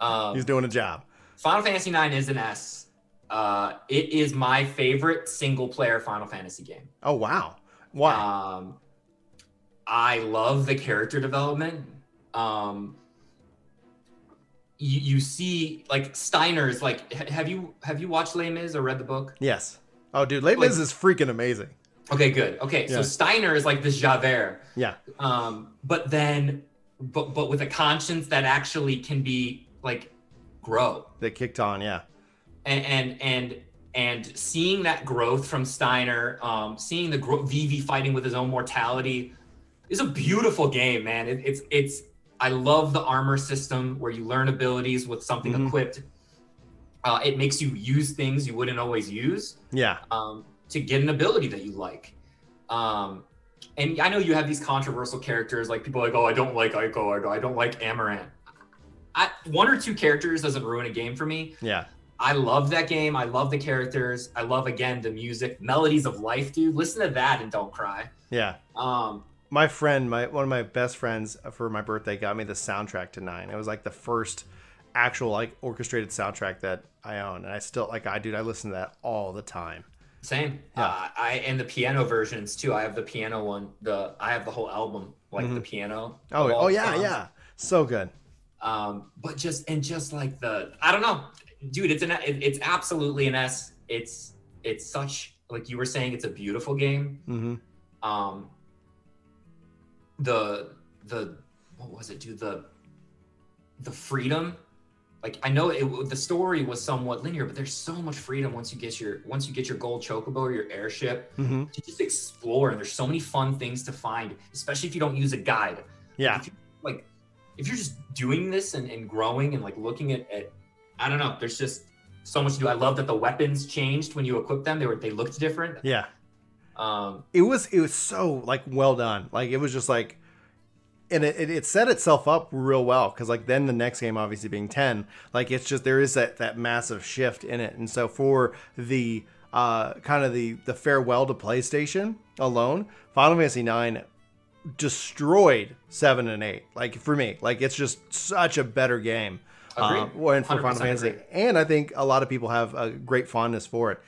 Um, He's doing a job. Final Fantasy IX is an S. Uh, it is my favorite single player Final Fantasy game. Oh wow. Wow. Um, I love the character development. Um, you, you see like Steiner's like have you have you watched Les Mis or read the book? yes. Oh dude, Les Mis like- is freaking amazing. Okay, good. Okay, so Steiner is like this Javert, Yeah. um, but then but but with a conscience that actually can be like grow They kicked on, yeah. and and and, and seeing that growth from Steiner, um, seeing the gro- Vivi fighting with his own mortality is a beautiful game, man. It, it's it's I love the armor system where you learn abilities with something Mhm. equipped. Uh, it makes you use things you wouldn't always use Yeah. um, to get an ability that you like. Um, and I know you have these controversial characters, like people are like, oh, I don't like Eiko, or I don't like Amarant. I, one or two characters doesn't ruin a game for me. Yeah. I love that game. I love the characters. I love again the music, melodies of life, dude. Listen to that and don't cry. Yeah. Um, My friend, my one of my best friends for my birthday got me the soundtrack to Nine. It was like the first actual like orchestrated soundtrack that I own, and I still like I dude, I listen to that all the time. same. Yeah. Uh, I and the piano versions too. I have the piano one. The I have the whole album, like the piano. Oh, oh yeah, songs. yeah. So good. um but just and just like the i don't know dude it's an it, it's absolutely an s it's it's such like you were saying it's a beautiful game hmm um the the what was it dude? The the freedom. Like i know it the story was somewhat linear but there's so much freedom once you get your once you get your gold chocobo or your airship hmm to just explore and there's so many fun things to find especially if you don't use a guide. Yeah. if you, like if you're just doing this and, and growing and like looking at, at i don't know there's just so much to do. I love that the weapons changed when you equip them. They were they looked different. Yeah. Um It was it was so like well done. Like it was just like and it, it, it set itself up real well because like then the next game obviously being 10 like it's just there is that that massive shift in it and so for the uh kind of the the farewell to playstation alone final fantasy 9 destroyed 7 and 8 like for me like it's just such a better game Agreed. uh, and for Final Fantasy, agree. and I think a lot of people have a great fondness for it.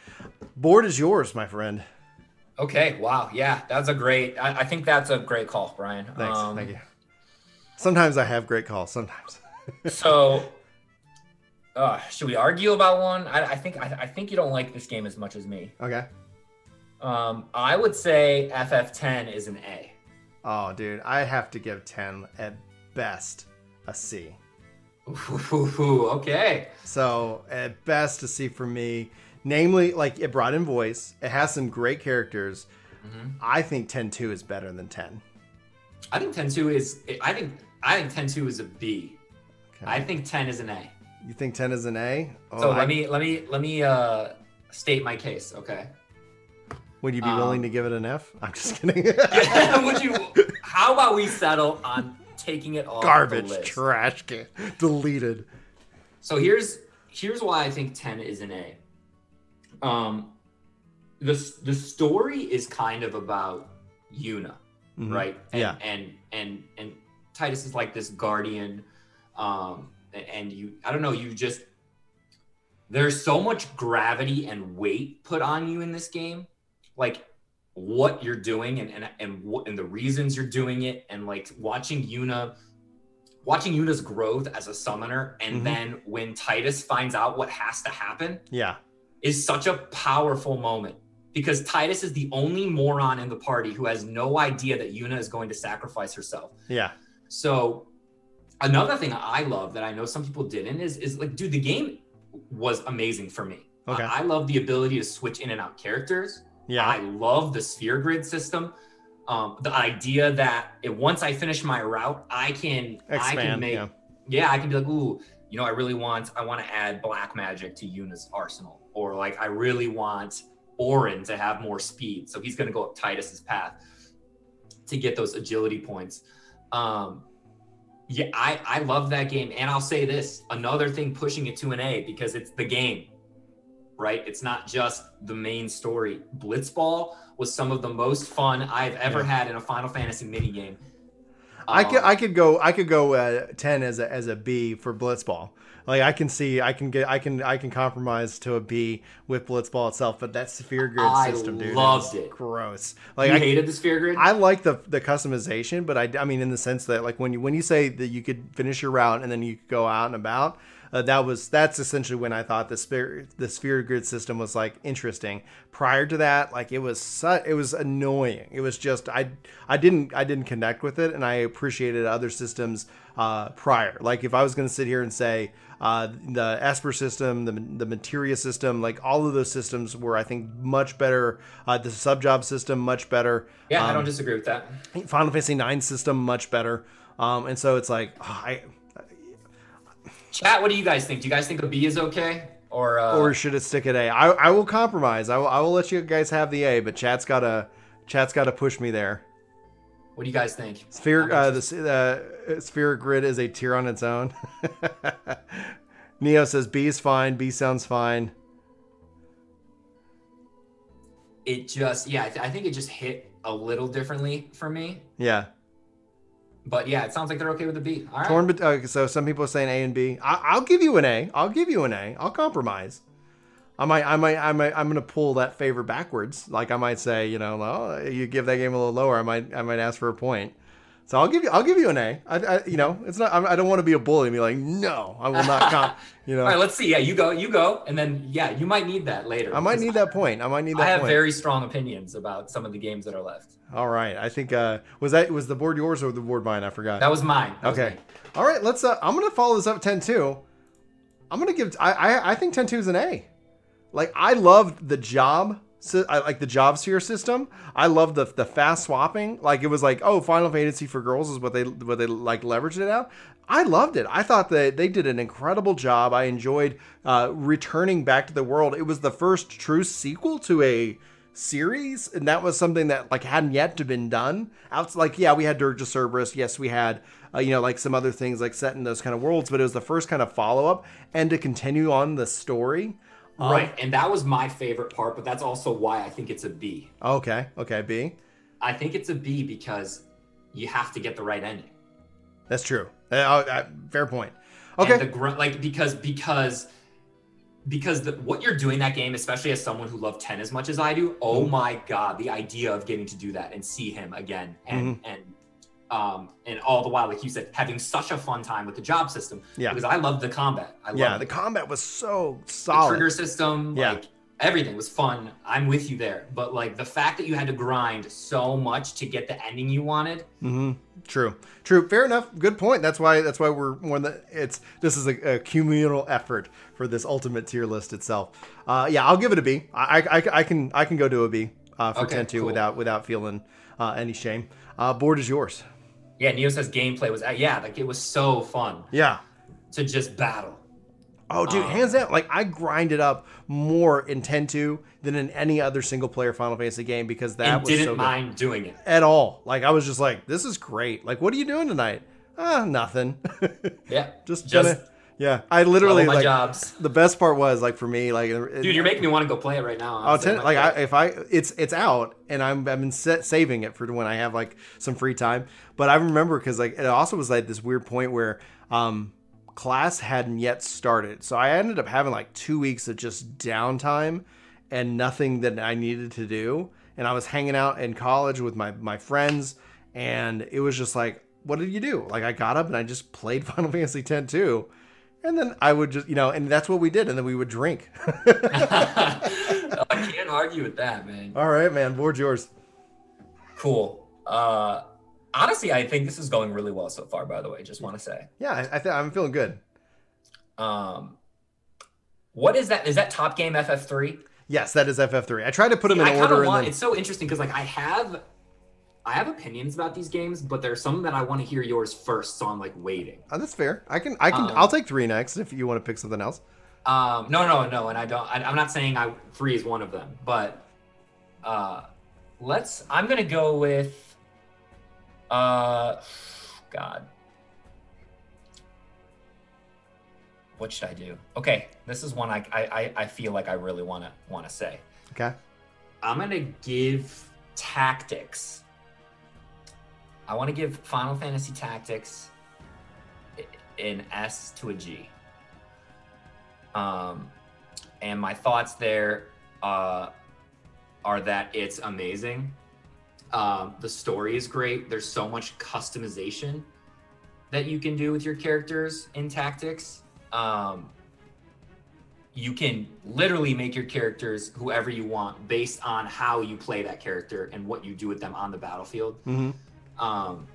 Board is yours, my friend. Okay wow yeah that's a great i, I think that's a great call brian Thanks, Um, thank you. Sometimes I have great calls. Sometimes. (laughs) so uh should we argue about one i, I think I, I think you don't like this game as much as me Okay. um i would say ff10 is an a Oh, dude, I have to give ten at best a C. Ooh, (laughs) okay So at best a C for me. Namely, like it brought in voice. It has some great characters. Mhm. I think 10-2 is better than 10. i think 10-2 is i think i think 10-2 is a b Okay. I think 10 is an A. you think 10 is an A? Oh, So I- let me let me let me uh state my case, okay? would you be um, willing to give it an F? (laughs) I'm just (laughs) kidding. (laughs) Would you how about we settle on taking it off Garbage, trash can, deleted. So here's here's why I think 10 is an A. Um the the story is kind of about Yuna, Mhm. right? And, Yeah. And and and Tidus is like this guardian, um, and you I don't know, you just there's so much gravity and weight put on you in this game, like what you're doing and and and what and the reasons you're doing it, and like watching Yuna. Watching Yuna's growth as a summoner, and Mhm. then when Tidus finds out what has to happen, Yeah. Is such a powerful moment because Tidus is the only moron in the party who has no idea that Yuna is going to sacrifice herself. Yeah. So another thing I love that I know some people didn't is is like, dude, the game was amazing for me. Okay. I, I love the ability to switch in and out characters. Yeah. I love the sphere grid system. Um, the idea that it, once I finish my route, I can I can Expand, make yeah. yeah, I can be like, ooh, you know, I really want I want to add black magic to Yuna's arsenal, or like I really want Auron to have more speed, so he's gonna go up Tidus's path to get those agility points. Um, yeah, I I love that game, and I'll say this: another thing pushing it to an A because it's the game, right? It's not just the main story. Blitzball was some of the most fun I've ever Yeah. had in a Final Fantasy mini game. I could Um, I could go I could go uh, ten as a as a B for Blitzball. Like I can see I can get I can I can compromise to a B with Blitzball itself, but that sphere grid I system, dude, loved it. Gross. Like you I, hated the sphere grid. I like the the customization, but I, I mean in the sense that like when you when you say that you could finish your route and then you could go out and about, uh, that was that's essentially when I thought the sphere the sphere grid system was like interesting. Prior to that, like it was su- it was annoying. It was just I I didn't I didn't connect with it, and I appreciated other systems uh, prior. Like if I was going to sit here and say uh, the Esper system, the the Materia system, like all of those systems were I think much better. Uh, the subjob system much better. yeah, I Um, don't disagree with that. Final Fantasy IX system much better. Um, and so it's like oh, I Chat, what do you guys think? Do you guys think a B is okay? Or, uh, or should it stick at A? I I will compromise. I will, I will let you guys have the A, but chat's gotta chat's gotta push me there. What do you guys think? Sphere uh, the uh, sphere grid is a tier on its own. (laughs) Neo says B is fine. B sounds fine. It just, yeah, I, th- I think it just hit a little differently for me. Yeah. But yeah, it sounds like they're okay with a B. All right. Torn, but uh, so some people are saying A and B. I, I'll give you an A. I'll give you an A. I'll compromise. I might, I might, I might, I'm gonna pull that favor backwards. Like I might say, you know, well, you give that game a little lower. I might, I might ask for a point. So I'll give you, I'll give you an A. I, I you know, it's not. I don't want to be a bully and be like, no, I will not. (laughs) You know, All right, let's see. Yeah, you go, you go, and then yeah, you might need that later. I might need that point. I might need that I have point. very strong opinions about some of the games that are left. All right. I think uh was that was the board yours or the board mine? I forgot. That was mine. That was okay. me. All right. Let's. uh I'm gonna follow this up 10-2. I'm gonna give. I I, I think 10-2 is an A. Like I loved the job. I like the job sphere system. I love the the fast swapping. Like it was like, oh, Final Fantasy for girls is what they what they like leveraged it out. I loved it. I thought that they did an incredible job. I enjoyed uh, returning back to the world. It was the first true sequel to a series, and that was something that like hadn't yet been done. Out like yeah, we had Dirge of Cerberus. Yes, we had uh, you know like some other things like set in those kind of worlds, but it was the first kind of follow up and to continue on the story. Um, Right, and that was my favorite part, but that's also why I think it's a B. Okay. Okay. B. I think it's a B because you have to get the right ending. That's true. Uh, uh, fair point. Okay. And the gr- like because because because the, what you're doing that game, especially as someone who loved ten as much as I do, oh Mm-hmm. my god, the idea of getting to do that and see him again and Mm-hmm. and um and all the while, like you said, having such a fun time with the job system. Yeah. Because I loved the combat. I yeah. The combat was so the solid. trigger system, Yeah. like everything was fun. I'm with you there. But like the fact that you had to grind so much to get the ending you wanted, Mm-hmm. True. True. Fair enough. Good point. That's why. That's why we're one that it's. This is a, a communal effort for this ultimate tier list itself. Uh, yeah, I'll give it a B. I, I, I can I can go to a B uh, for Okay, 10 2 cool. without without feeling uh, any shame. Uh, board is yours. Yeah, Neo says gameplay was uh, yeah, like it was so fun Yeah. to just battle. Oh, dude, Um, hands down. Like I grinded up more in 10 2 than in any other single player Final Fantasy game because that was didn't so good. mind doing it. at all. Like I was just like, this is great. Like, what are you doing tonight? Ah, nothing. (laughs) Yeah. just Just gonna- yeah. I literally Literally my like jobs. the best part was like for me like Dude, you're making me want to go play it right now. I'll honestly. tell like I, if I it's it's out and I'm I've been set, saving it for when I have like some free time. But I remember because like it also was like this weird point where um class hadn't yet started, so I ended up having like two weeks of just downtime and nothing that I needed to do. And I was hanging out in college with my my friends, and it was just like, what did you do? Like I got up and I just played (laughs) Final Fantasy X too. And then I would just, you know, and that's what we did. And then we would drink. (laughs) I can't argue with that, man. All right, man. Board's yours. Cool. Uh, honestly, I think this is going really well so far. By the way, just want to say. Yeah, I, I th- I'm feeling good. Um, what is that? Is that Top Game FF3? Yes, that is FF3. I tried to put them in kind order want. then It's so interesting because like I have, I have opinions about these games, but there's some that I want to hear yours first, so I'm like waiting. oh, that's fair. I can, I can, Um, I'll take three next if you want to pick something else. Um, no, no, no, and I don't. I, I'm not saying I three is one of them, but uh, let's. I'm gonna go with. Uh, God. What should I do? Okay, this is one I I I- I feel like I really want to want to say. Okay. I'm gonna give tactics I want to give Final Fantasy Tactics an S to a G. Um, and my thoughts there uh, are that it's amazing. Um, the story is great. There's so much customization that you can do with your characters in Tactics. Um, you can literally make your characters whoever you want based on how you play that character and what you do with them on the battlefield. Mm-hmm. Um,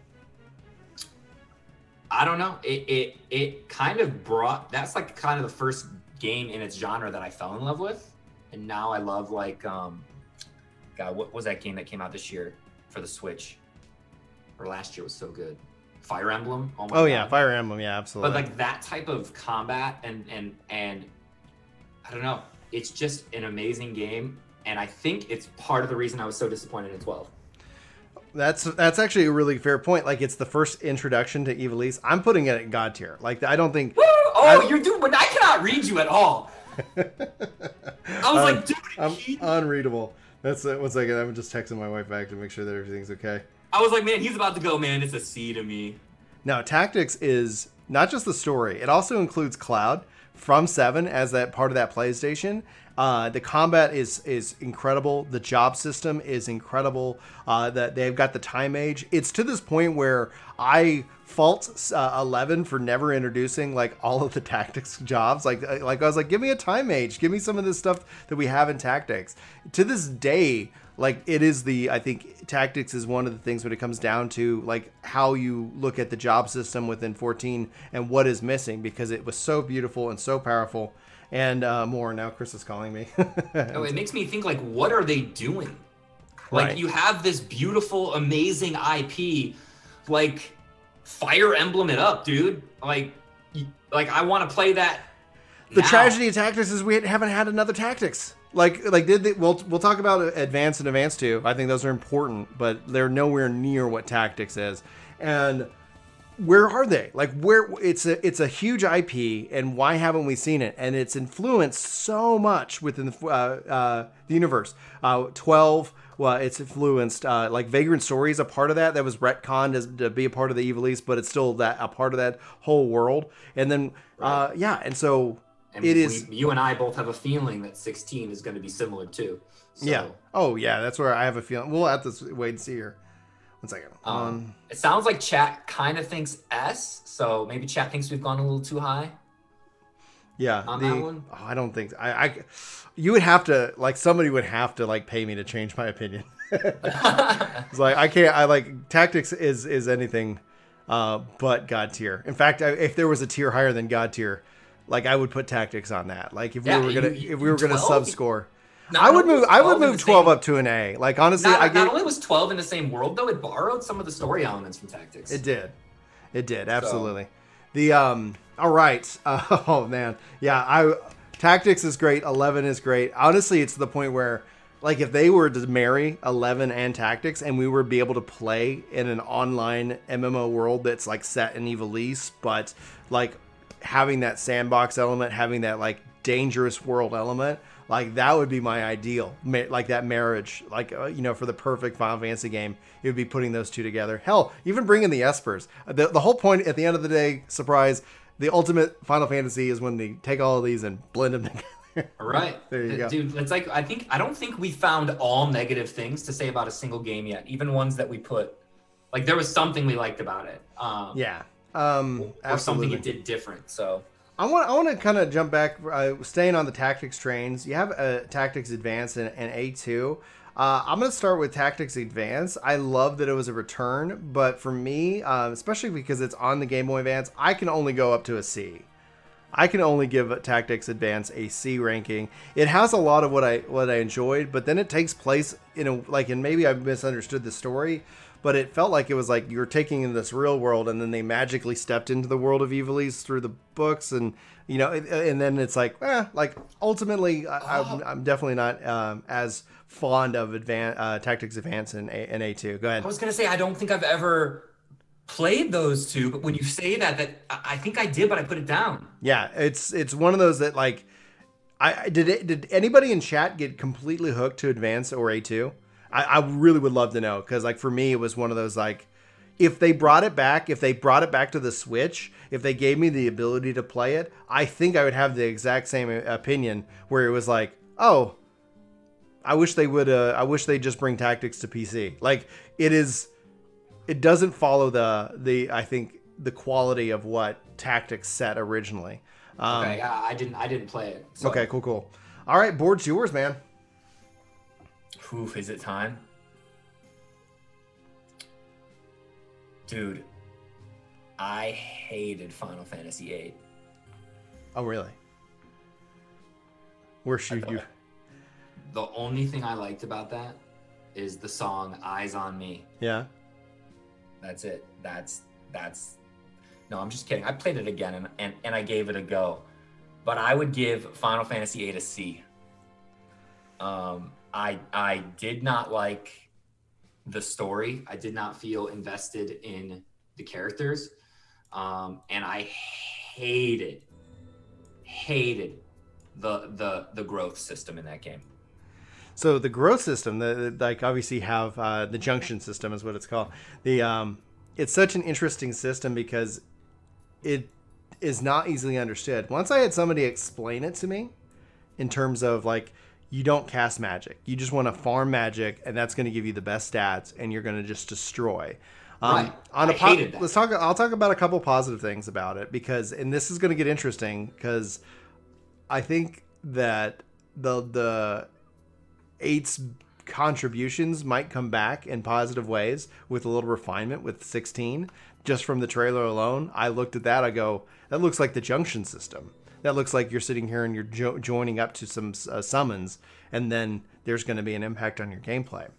I don't know. It, it it kind of brought that's like kind of the first game in its genre that I fell in love with, and now I love like um, God, what was that game that came out this year for the Switch? Or last year was so good. Fire Emblem. Oh, oh yeah, Fire Emblem. Yeah, absolutely. But like that type of combat and and and I don't know. It's just an amazing game, and I think it's part of the reason I was so disappointed in 12. That's that's actually a really fair point. Like it's the first introduction to Ivalice. I'm putting it at God tier. Like I don't think. Woo! Oh, I, you're doing. But I cannot read you at all. (laughs) I was um, like, dude, I'm unreadable. That's it. One second. I'm just texting my wife back to make sure that everything's okay. I was like, man, he's about to go, man. It's a C to me. Now, tactics is not just the story. It also includes Cloud from Seven as that part of that PlayStation. Uh, the combat is is incredible. The job system is incredible. Uh, that they've got the time mage. It's to this point where I fault uh, Eleven for never introducing like all of the (laughs) tactics jobs. Like uh, like I was like, give me a time mage. Give me some of this stuff that we have in tactics. To this day, like it is the I think tactics is one of the things when it comes down to like how you look at the job system within 14 and what is missing because it was so beautiful and so powerful and uh, more. Now Chris is calling me. (laughs) oh, it makes me think like, what are they doing? Like right. you have this beautiful, amazing IP, like Fire Emblem it up, dude. Like, like I want to play that. The now. tragedy of tactics is we haven't had another tactics. Like, like did they, we'll we'll talk about advance and advance two. I think those are important, but they're nowhere near what tactics is. And where are they? Like where it's a it's a huge IP, and why haven't we seen it? And it's influenced so much within the, uh, uh, the universe. Uh, Twelve, well, it's influenced uh, like Vagrant Story is a part of that. That was retconned as, to be a part of the Ivalice, but it's still that a part of that whole world. And then uh, right. yeah, and so and it is. We, you and I both have a feeling that 16 is going to be similar too. So. Yeah. Oh yeah, that's where I have a feeling. We'll have to wait and see here. One second. Um, um, it sounds like chat kind of thinks S, so maybe chat thinks we've gone a little too high. Yeah, on the, that one. Oh, I don't think I, I. You would have to like somebody would have to like pay me to change my opinion. (laughs) it's like I can't. I like tactics is is anything, uh, but God tier. In fact, I, if there was a tier higher than God tier, like I would put tactics on that. Like if yeah, we were gonna you, if we were 12? gonna sub score. I would move. I would move twelve same, up to an A. Like honestly, not, I get, not only was twelve in the same world though, it borrowed some of the story elements from Tactics. It did, it did absolutely. So. The um. All right. Uh, (laughs) oh man, yeah. I Tactics is great. Eleven is great. Honestly, it's the point where. Like if they were to marry Eleven and Tactics, and we were be able to play in an online MMO world that's like set in Ivalice, but like having that sandbox element, having that like dangerous world element, like that would be my ideal, like that marriage, like uh, you know, for the perfect Final Fantasy game, it would be putting those two together. Hell, even bringing the Espers. The, the whole point at the end of the day, surprise, the ultimate Final Fantasy is when they take all of these and blend them (laughs) together. Right. (laughs) there you go. Dude, it's like I think I don't think we found all negative things to say about a single game yet. Even ones that we put like there was something we liked about it. Um, yeah. Um or absolutely. something it did different. So I want I want to kind of jump back, uh, staying on the tactics trains. You have a tactics advance and, and A two. Uh, I'm gonna start with tactics advance. I love that it was a return, but for me, uh, especially because it's on the Game Boy Advance, I can only go up to a C. I can only give Tactics Advance a C ranking. It has a lot of what I what I enjoyed, but then it takes place in a like, and maybe I misunderstood the story, but it felt like it was like you were taking in this real world and then they magically stepped into the world of Ivalice through the books and you know and then it's like eh, like ultimately I, am I'm definitely not um, as fond of advan- uh, tactics advance in, A- in A2 go ahead. I was gonna say I don't think I've ever played those two but when you say that that I think I did but I put it down. Yeah it's it's one of those that like I did it did anybody in chat get completely hooked to advance or A2 I, I really would love to know because like for me it was one of those like if they brought it back, if they brought it back to the Switch, if they gave me the ability to play it, I think I would have the exact same opinion where it was like, oh, I wish they would. Uh, I wish they just bring tactics to PC. Like it is, it doesn't follow the the I think the quality of what tactics set originally. Um, okay, yeah, I didn't I didn't play it. So. Okay, cool, cool. All right, board's yours, man. Oof, is it time? Dude, I hated Final Fantasy VIII. Oh, really? Where should you? The only thing I liked about that is the song "Eyes on Me." Yeah. That's it. That's that's. No, I'm just kidding. I played it again and, and, and I gave it a go, but I would give Final Fantasy VIII a C. Um, I I did not like the story. I did not feel invested in the characters, um, and I hated hated the the the growth system in that game. So the growth system, the, the like obviously have uh, the junction system is what it's called. The um, it's such an interesting system because it is not easily understood. Once I had somebody explain it to me, in terms of like you don't cast magic. You just want to farm magic, and that's going to give you the best stats, and you're going to just destroy. Um, right. On a po- let's talk. I'll talk about a couple positive things about it because, and this is going to get interesting because I think that the the eight's contributions might come back in positive ways with a little refinement with 16 just from the trailer alone i looked at that i go that looks like the junction system that looks like you're sitting here and you're jo- joining up to some uh, summons, and then there's going to be an impact on your gameplay.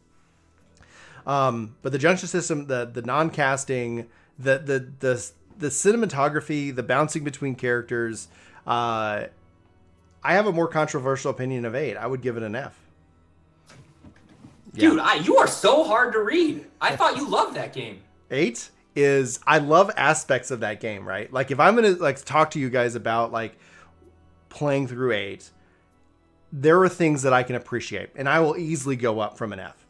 Um, but the junction system, the the non-casting, the the the the cinematography, the bouncing between characters, uh, I have a more controversial opinion of eight. I would give it an F. Yeah. Dude, I, you are so hard to read. I thought you loved that game. Eight is I love aspects of that game, right? Like if I'm gonna like talk to you guys about like playing through eight, there are things that I can appreciate, and I will easily go up from an F.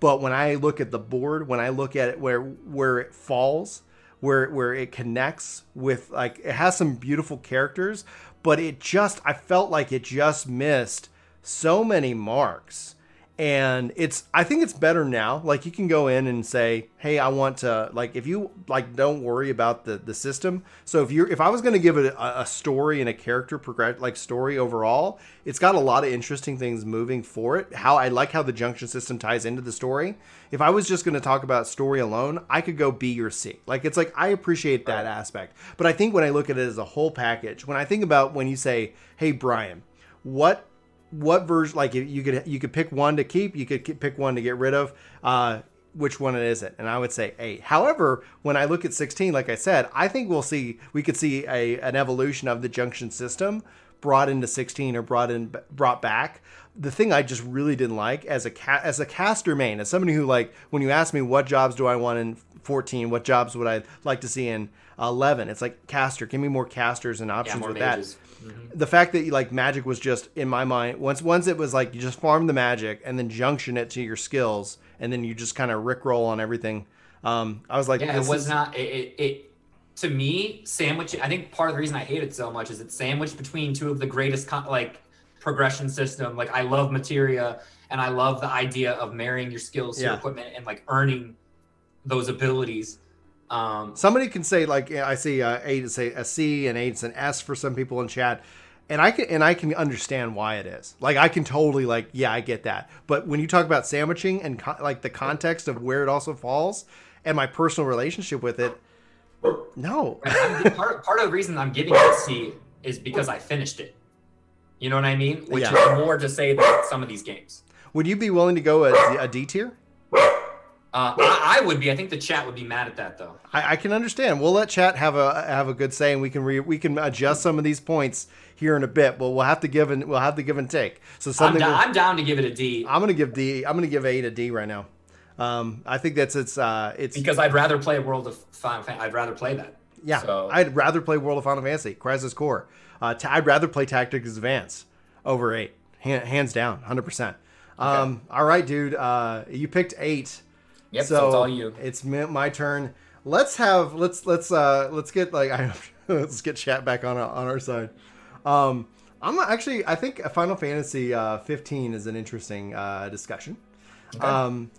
But when I look at the board, when I look at it where where it falls, where where it connects with like it has some beautiful characters, but it just I felt like it just missed so many marks and it's i think it's better now. Like you can go in and say hey i want to like if you like don't worry about the the system. So if you're if i was going to give it a, a, story and a character progress like story overall it's got a lot of interesting things moving for it. How i like how the junction system ties into the story. If i was just going to talk about story alone i could go b or c. Like it's like i appreciate that aspect. But i think when i look at it as a whole package when i think about when you say hey brian what what version like you could you could pick one to keep you could pick one to get rid of uh, which one it is it? And i would say 8 however when i look at 16 like i said i think we'll see we could see a an evolution of the junction system brought into 16 or brought in brought back. The thing i just really didn't like as a ca- as a caster main as somebody who like when you ask me what jobs do i want in 14 what jobs would i like to see in 11 it's like caster give me more casters and options yeah, with mages. that Mm-hmm. The fact that like magic was just in my mind once once it was like you just farm the magic and then junction it to your skills and then you just kind of rickroll on everything. Um, I was like, yeah, it was is... not it, it, it. To me, sandwich. I think part of the reason I hate it so much is it's sandwiched between two of the greatest con- like progression system. Like I love materia and I love the idea of marrying your skills to yeah. your equipment and like earning those abilities. Um, Somebody can say like I see uh, eight is a, a C and A is an S for some people in chat, and I can and I can understand why it is. Like I can totally like yeah I get that. But when you talk about sandwiching and co- like the context of where it also falls and my personal relationship with it, no. (laughs) part part of the reason I'm giving it a C is because I finished it. You know what I mean? Which yeah. is more to say that some of these games. Would you be willing to go a, a D tier? Uh, I, I, would be. I think the chat would be mad at that, though. I, I, can understand. We'll let chat have a have a good say, and we can re, we can adjust some of these points here in a bit. But we'll have to give and we'll have to give and take. So something. I'm, I'm down to give it a D. I'm gonna give D. I'm gonna give eight a D right now. Um, I think that's it's uh, it's because I'd rather play World of Final Fantasy. I'd rather play that. Yeah, so. I'd rather play World of Final Fantasy, Crisis Core. Uh, t- I'd rather play Tactics Advance over eight, hands down, hundred percent. Um, okay. All right, dude. Uh, you picked eight. Yep, so, it's all you. It's my turn. Let's have let's let's uh let's get like (laughs) I let's get chat back on on our side. Um, I'm actually I think Final Fantasy uh, 15 is an interesting uh, discussion. Okay. Um,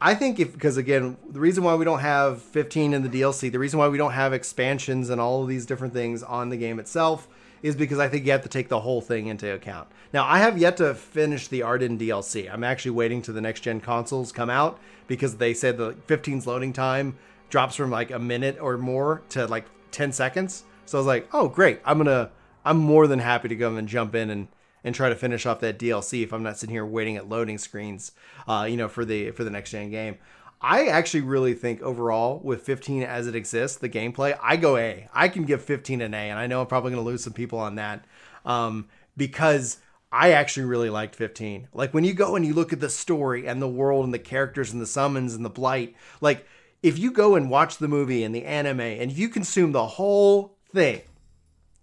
I think if because again the reason why we don't have 15 in the DLC, the reason why we don't have expansions and all of these different things on the game itself is because I think you have to take the whole thing into account. Now, I have yet to finish the Ardyn DLC. I'm actually waiting to the next gen consoles come out because they said the 15's loading time drops from like a minute or more to like 10 seconds. So I was like, oh, great. I'm to, I'm more than happy to go and jump in and, and try to finish off that DLC if I'm not sitting here waiting at loading screens, uh, you know, for the, for the next gen game. I actually really think overall with 15 as it exists, the gameplay, I go A. I can give 15 an A, and I know I'm probably going to lose some people on that um, because I actually really liked 15. Like when you go and you look at the story and the world and the characters and the summons and the blight, like if you go and watch the movie and the anime and you consume the whole thing,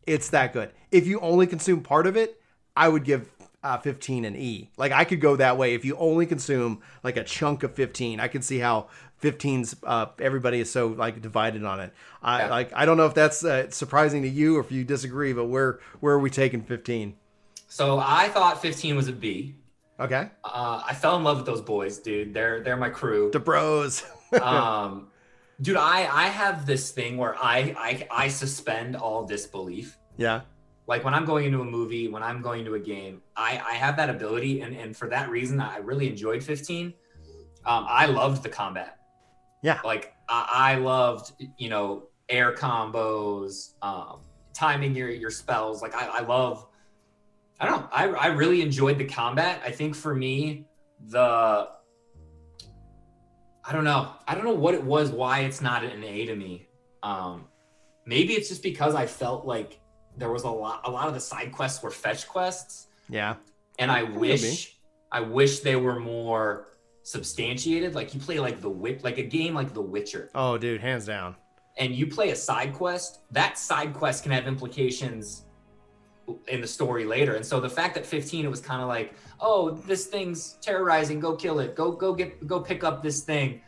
it's that good. If you only consume part of it, I would give uh, 15 and E. Like I could go that way if you only consume like a chunk of 15. I can see how 15's uh, everybody is so like divided on it. I yeah. like I don't know if that's uh, surprising to you or if you disagree, but where where are we taking 15? So I thought 15 was a B. Okay. Uh, I fell in love with those boys, dude. They're they're my crew. The bros. (laughs) um, dude, I I have this thing where I I I suspend all disbelief. Yeah like when I'm going into a movie, when I'm going to a game, I, I have that ability. And, and for that reason, I really enjoyed 15. Um, I loved the combat. Yeah. Like I, I loved, you know, air combos, um, timing your, your spells. Like I, I love, I don't know. I, I really enjoyed the combat. I think for me, the, I don't know. I don't know what it was, why it's not an A to me. Um, maybe it's just because I felt like there was a lot a lot of the side quests were fetch quests. Yeah. And I wish I wish they were more substantiated. Like you play like the witch like a game like The Witcher. Oh dude, hands down. And you play a side quest, that side quest can have implications in the story later. And so the fact that 15 it was kind of like, "Oh, this thing's terrorizing, go kill it. Go go get go pick up this thing."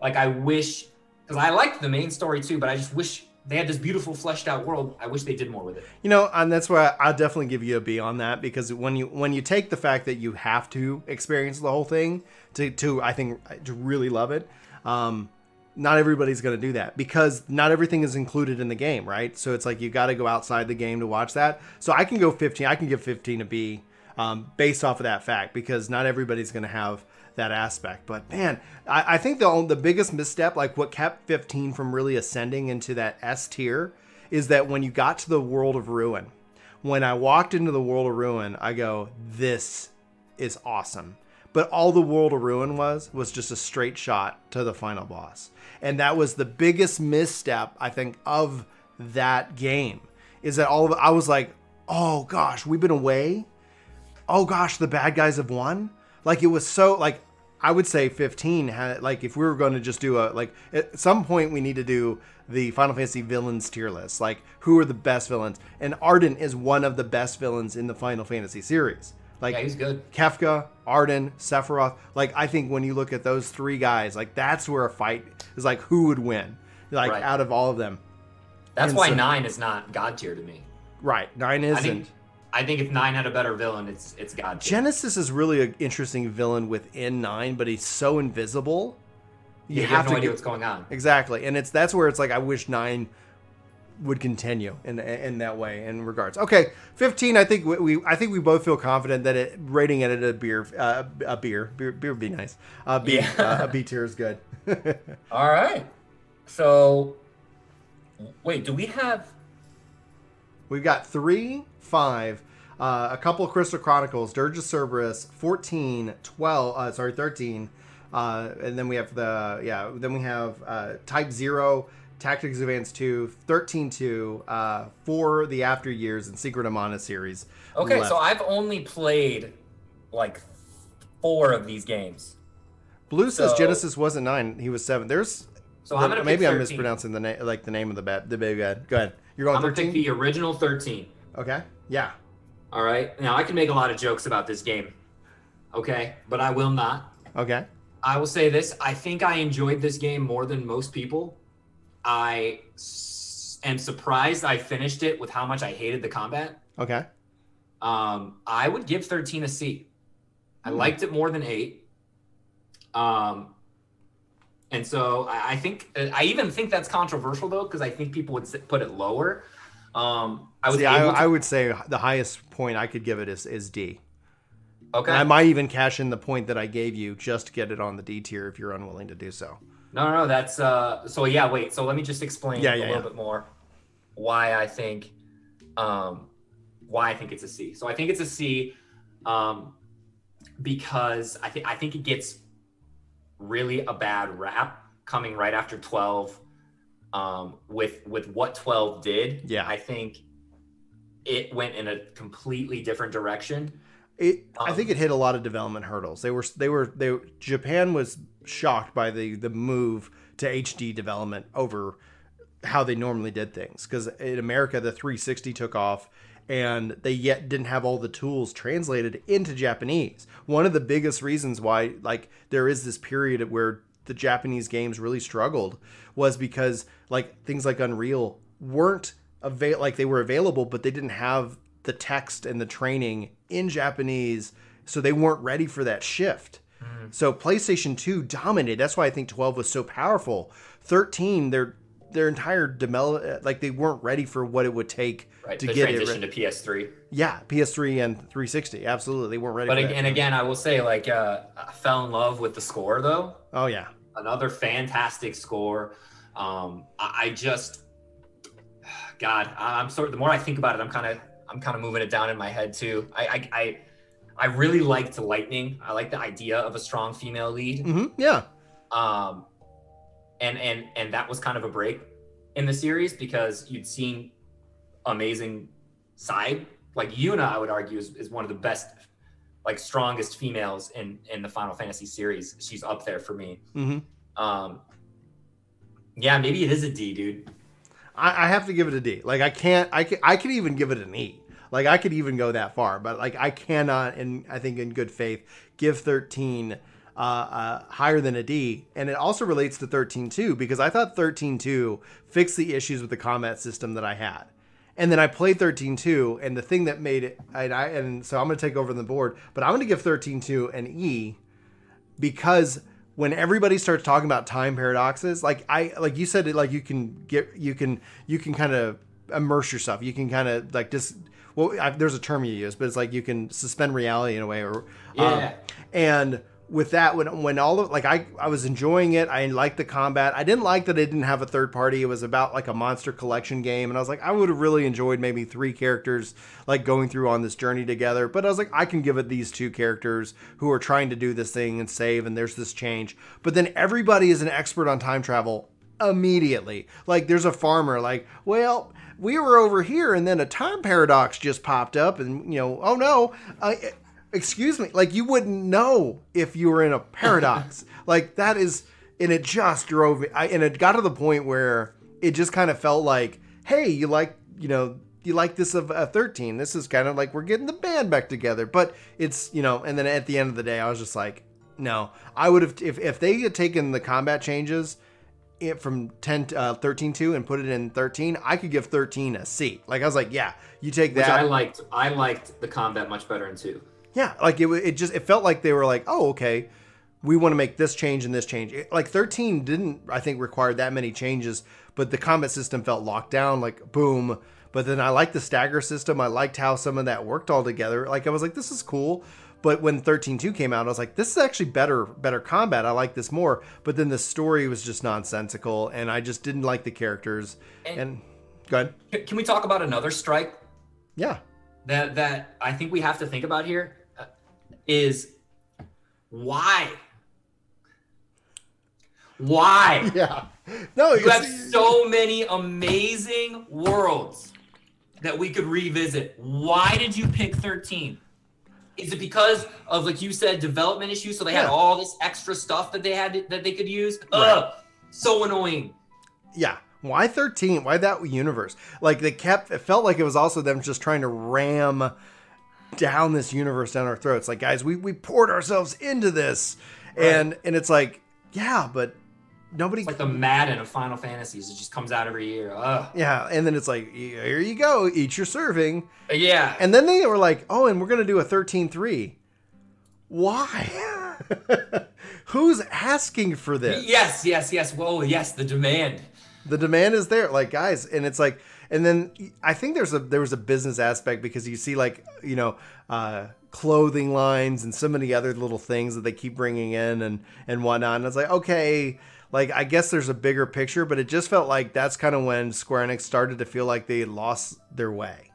Like I wish cuz I liked the main story too, but I just wish they had this beautiful fleshed out world. I wish they did more with it. You know, and that's why I'll definitely give you a B on that because when you when you take the fact that you have to experience the whole thing to to I think to really love it, um, not everybody's going to do that because not everything is included in the game, right? So it's like you got to go outside the game to watch that. So I can go 15. I can give 15 a B um, based off of that fact because not everybody's going to have that aspect. But man, I, I think the the biggest misstep, like what kept 15 from really ascending into that S tier, is that when you got to the world of ruin, when I walked into the world of ruin, I go, this is awesome. But all the world of ruin was was just a straight shot to the final boss, and that was the biggest misstep I think of that game. Is that all of? I was like, oh gosh, we've been away. Oh gosh, the bad guys have won. Like it was so like I would say 15 had like if we were going to just do a like at some point we need to do the Final Fantasy villains tier list. Like who are the best villains? And Ardyn is one of the best villains in the Final Fantasy series. Like yeah, he's good. Kefka, Ardyn, Sephiroth. Like I think when you look at those three guys, like that's where a fight is like who would win? Like right. out of all of them. That's and why so, 9 is not god tier to me. Right. 9 isn't. I think if nine had a better villain, it's it's God. Genesis is really an interesting villain within nine, but he's so invisible. You, yeah, you have, have no to idea get, what's going on. Exactly, and it's that's where it's like I wish nine would continue in in that way in regards. Okay, fifteen. I think we, we I think we both feel confident that it rating it at a beer uh, a beer beer beer would be nice. Uh, B yeah. uh, a B tier is good. (laughs) All right, so wait, do we have? We've got three, five, uh, a couple of Crystal Chronicles, Dirge of Cerberus, 14, 12, uh, sorry, 13. Uh, and then we have the, yeah, then we have uh, Type 0, Tactics Advance 2, 13 2, uh, for the After Years, and Secret of Mana series. Okay, left. so I've only played like four of these games. Blue says so, Genesis wasn't nine; he was seven. There's so the, maybe I'm mispronouncing the name, like the name of the bad, the big bad. Go ahead. You're going. I'm 13? gonna pick the original thirteen. Okay. Yeah. All right. Now I can make a lot of jokes about this game. Okay, but I will not. Okay. I will say this: I think I enjoyed this game more than most people. I s- am surprised I finished it with how much I hated the combat. Okay. Um, I would give 13 a C. I Hmm. liked it more than eight. Um, and so I, I think I even think that's controversial though because I think people would put it lower. Um, I See, I, to, I would say the highest point I could give it is, is D. okay. And I might even cash in the point that I gave you just to get it on the D tier if you're unwilling to do so. No, no, no, that's uh. So yeah, wait. So let me just explain Yeah, a little yeah. bit more why I think, um, why I think it's a C. So I think it's a C, um, because I think I think it gets really a bad rap coming right after twelve, um, with with what twelve did. Yeah. I think it went in a completely different direction. It, I Um, think it hit a lot of development hurdles. They were they were they Japan was shocked by the the move to HD development over how they normally did things because in America the 360 took off and they yet didn't have all the tools translated into Japanese. One of the biggest reasons why like there is this period where the Japanese games really struggled was because like things like Unreal weren't avail like they were available but they didn't have the text and the training in Japanese so they weren't ready for that shift. Mm. So PlayStation 2 dominated. That's why I think 12 was so powerful. 13 their their entire develop like they weren't ready for what it would take Right, to get it transition re- to PS3. yeah, PS3 and 360. Absolutely. They weren't ready But for ag- that. and again, I will say like uh, I fell in love with the score though. Oh yeah. another fantastic score. Um, I, I just, God, I'm sort. of The more I think about it, I'm kind of, I'm kind of moving it down in my head too. I, I, I, I really liked Lightning. I like the idea of a strong female lead. hmm Yeah. Um, and and and that was kind of a break in the series because you'd seen amazing side. Like Yuna, I would argue, is, is one of the best, like strongest females in in the Final Fantasy series. She's up there for me. hmm Um, yeah, maybe it is a D, dude. I, I have to give it a D. Like I can't. I can. I could even give it an E. Like I could even go that far, but like I cannot, and I think in good faith, give 13 uh, uh, higher than a D. And it also relates to 13 too, because I thought 13 2 fixed the issues with the combat system that I had. And then I played 13 2, and the thing that made it, and I, and so I'm going to take over the board, but I'm going to give 13 2 an E because when everybody starts talking about time paradoxes like i like you said like you can get you can you can kind of immerse yourself you can kind of like just well I, there's a term you use but it's like you can suspend reality in a way or um, Yeah. and with that when when all of like i i was enjoying it. I liked the combat. I didn't like that it didn't have a third party. It was about like a monster collection game and i was like i would have really enjoyed maybe three characters like going through on this journey together but i was like i can give it these two characters who are trying to do this thing and save and there's this change. But then everybody is an expert on time travel immediately. Like there's a farmer like well we were over here and then a time paradox just popped up and you know oh no uh, excuse me like you wouldn't know if you were in a paradox. (laughs) Like that is and it just drove me I, and it got to the point where it just kind of felt like hey you like you know you like this of uh, 13 this is kind of like we're getting the band back together. But it's you know and then at the end of the day i was just like no. I would have if, if they had taken the combat changes it from 10 to, uh, 13 2 and put it in 13 i could give 13 a c like i was like yeah you take Which that. I liked. I liked the combat much better in two. Yeah, like it, it just it felt like they were like, oh, okay, we want to make this change and this change. It- like 13 didn't, I think, require that many changes, but the combat system felt locked down, like boom. But then I liked the stagger system. I liked how some of that worked all together. Like I was like, this is cool. But when 13.2 came out, I was like, this is actually better, better combat. I like this more. But then the story was just nonsensical, and I just didn't like the characters. And- And go ahead. Can we talk about another strike Yeah. that that I think we have to think about here? Is why? Why? (laughs) Yeah. No, You have so many amazing worlds that we could revisit. Why did you pick 13? Is it because of like you said development issues so they had all this extra stuff that they had to- that they could use? Ugh, so annoying. Yeah. Why 13? Why that universe? Like they kept it felt like it was also them just trying to ram down this universe down our throats. Like, guys, we, we poured ourselves into this. and and it's like yeah, but nobody It's like the Madden of Final Fantasies. It just comes out every year. Ugh. yeah, and then it's like here you go, eat your serving, uh, Yeah. and then they were like, oh, and we're gonna do a 13-3. Why? (laughs) Who's asking for this? yes, yes, yes. Whoa, yes, the demand. The demand is there, like guys, and it's like, and then I think there's a there was a business aspect because you see like you know uh, clothing lines and so many other little things that they keep bringing in and and whatnot. And it's like okay, like I guess there's a bigger picture, but it just felt like that's kind of when Square Enix started to feel like they lost their way.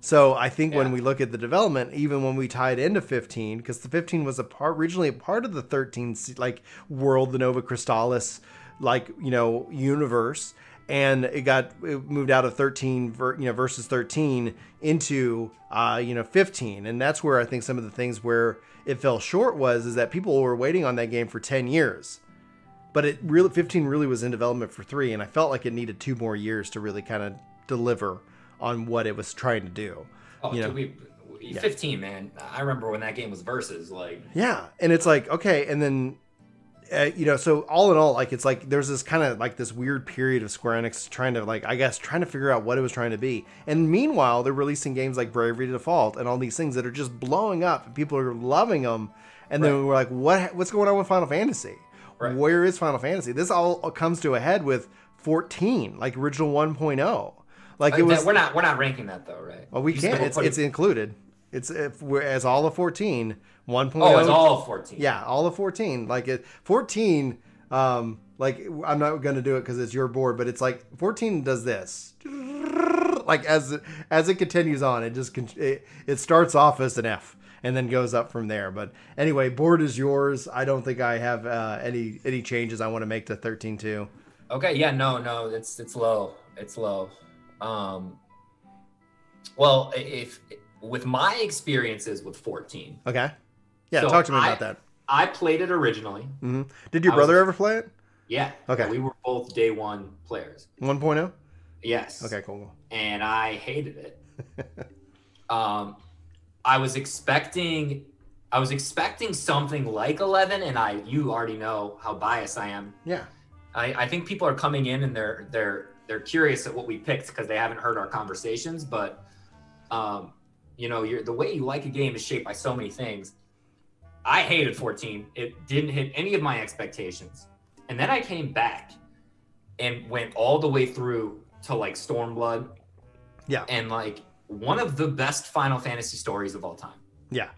So I think when we look at the development, even when we tied into 15, because the 15 was a part originally a part of the 13 like world, the Nova Crystallis, like you know universe, and it got it moved out of 13, ver, you know versus 13 into uh, you know 15, and that's where I think some of the things where it fell short was is that people were waiting on that game for 10 years. But it really 15 really was in development for 3 and I felt like it needed two more years to really kind of deliver on what it was trying to do. Oh, You know. we, we 15, man. I remember when that game was versus. Like, Yeah, and it's like okay, and then uh, you know, so all in all, like it's like there's this kind of like this weird period of Square Enix trying to like I guess trying to figure out what it was trying to be, and meanwhile they're releasing games like Bravely Default and all these things that are just blowing up, and people are loving them, and then we're like, what what's going on with Final Fantasy? Right. Where is Final Fantasy? This all comes to a head with 14, like original 1.0. Like it uh, was that- we're not we're not ranking that though, right? well, we can't. It's it's included. It's if we're as all of 14, 1.0. point. oh, it's all 14. Yeah, all of 14. Like it 14 um like I'm not going to do it cuz it's your board, but it's like 14 does this. Like as it, as it continues on, it just it, it starts off as an F and then goes up from there. But anyway, board is yours. I don't think I have uh, any any changes I want to make to 13 too. Okay, yeah, no, no, it's it's low. It's low. Um well, if with my experiences with 14, Okay. Yeah, So talk to me I- about that. I played it originally. hmm Did your I was- brother ever play it? Yeah. Okay. We were both day one players. 1.0? Yes. Okay, cool. cool. and I hated it. (laughs) um, I was expecting, I was expecting something like 11, and I, you already know how biased I am. Yeah. I, I think people are coming in and they're they're they're curious at what we picked because they haven't heard our conversations. But, um, you know, you're, the way you like a game is shaped by so many things. I hated 14. It didn't hit any of my expectations, and then I came back and went all the way through to like Stormblood Yeah. and like one of the best Final Fantasy stories of all time. Yeah.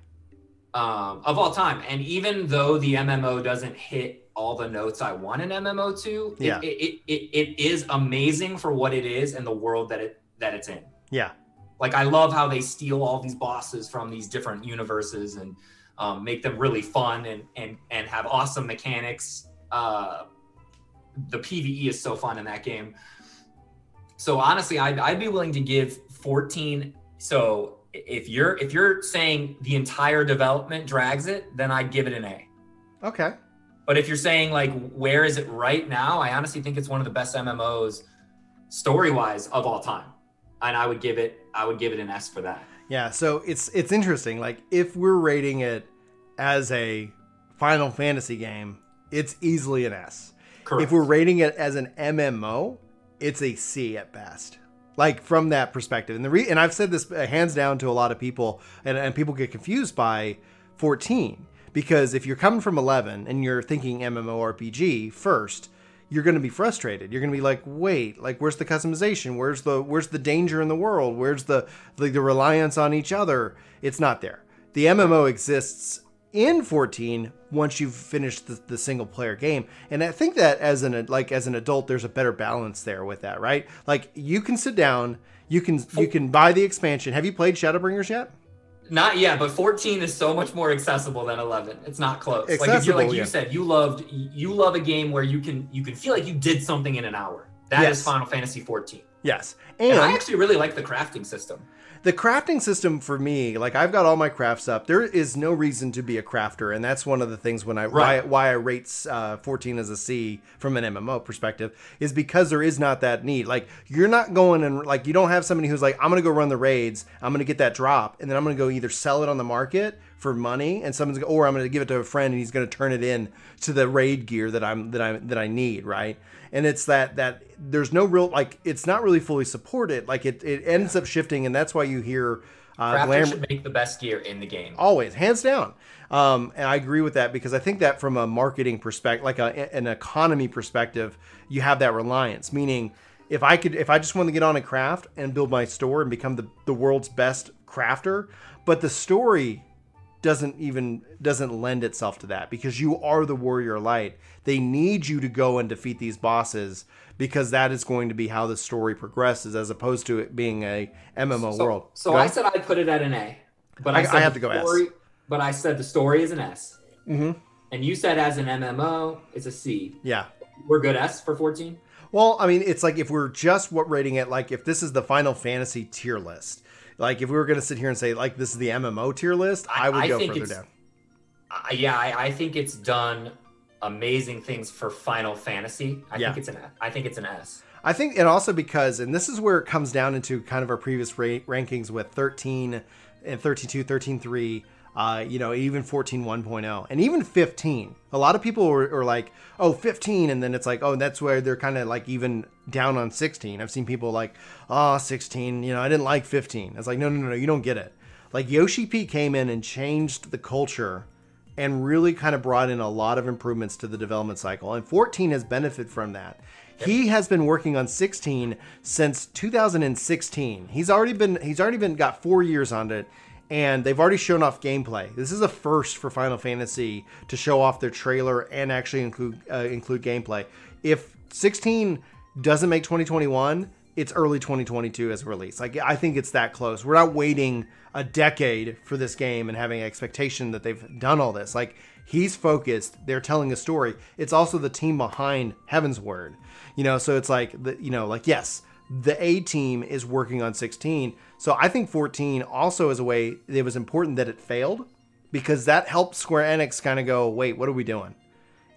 Um, of all time. And even though the MMO doesn't hit all the notes I want an MMO to, Yeah. it, it, it, it is amazing for what it is and the world that it that it's in. Yeah. Like I love how they steal all these bosses from these different universes and um, make them really fun and and and have awesome mechanics. Uh, the PVE is so fun in that game. So honestly, I'd, I'd be willing to give 14. So if you're if you're saying the entire development drags it, then I'd give it an A. Okay. But if you're saying like where is it right now, I honestly think it's one of the best MMOs story wise of all time, and I would give it I would give it an S for that. Yeah, so it's it's interesting. Like if we're rating it as a Final Fantasy game, it's easily an S. Correct. If we're rating it as an MMO, it's a C at best. Like from that perspective, and the re- and I've said this uh, hands down to a lot of people, and, and people get confused by 14 because if you're coming from 11 and you're thinking MMORPG first, you're going to be frustrated. You're going to be like, wait, like where's the customization? Where's the where's the danger in the world? Where's the the, the reliance on each other? It's not there. The MMO exists in 14 once you've finished the, the single player game and i think that as an like as an adult there's a better balance there with that right like you can sit down you can you oh. can buy the expansion have you played shadowbringers yet Not yet, but 14 is so much more accessible than 11. It's not close. like if you're like you yeah. said, you loved you love a game where you can you can feel like you did something in an hour. That is Yes. Final Fantasy 14. yes And, and I actually really like the crafting system. The crafting system for me like i've got all my crafts up. There is no reason to be a crafter and that's one of the things when i Right. why, why i rate uh, 14 as a c from an mmo perspective is because there is not that need. Like you're not going and like you don't have somebody who's like i'm gonna go run the raids. I'm gonna get that drop and then i'm gonna go either sell it on the market for money, and someone's or I'm going to give it to a friend and he's going to turn it in to the raid gear that I'm that I that I need, right? And it's that that there's no real like it's not really fully supported. Like it it ends up shifting, and that's why you hear. Uh, Crafters glam- should make the best gear in the game. always hands down um, and i agree with that because i think that from a marketing perspective like a, an economy perspective you have that reliance meaning if i could if i just want to get on a craft and build my store and become the, the world's best crafter but the story doesn't even doesn't lend itself to that because you are the warrior light they need you to go and defeat these bosses because that is going to be how the story progresses as opposed to it being a mmo So, world so I said I'd put it at an A, but I, I- said I have the to go S. story, But I said the story is an S, Mhm. and you said as an MMO it's a C. yeah We're good S for 14. Well, I mean, it's like if we're just what rating it, like if this is the Final Fantasy tier list, like if we were going to sit here and say like this is the MMO tier list, I, I- would I go think further down. Uh, yeah, I, I think it's done amazing things for Final Fantasy. I Yeah. think it's an I think it's an S. I think, and also because, and this is where it comes down into kind of our previous ra- rankings with 13 and 13.2, 13.3, uh, you know, even 14 1.0, and even 15. A lot of people are, are like, oh, 15, and then it's like, oh, that's where they're kind of like even down on 16. I've seen people like, oh, 16, you know, I didn't like 15. It's like, no, no, no, no, you don't get it. Like Yoshi P came in and changed the culture and really kind of brought in a lot of improvements to the development cycle. And 14 has benefited from that. He has been working on 16 since 2016. He's already been he's already been got 4 years on it and they've already shown off gameplay. This is a first for Final Fantasy to show off their trailer and actually include uh, include gameplay. If 16 doesn't make 2021, it's early 2022 as a release. Like I think it's that close. We're not waiting a decade for this game and having expectation that they've done all this. Like he's focused. They're telling a story. It's also the team behind Heavensward. You know, so it's like the you know like yes, the A team is working on 16. So I think 14 also is a way it was important that it failed because that helped Square Enix kind of go, wait, what are we doing?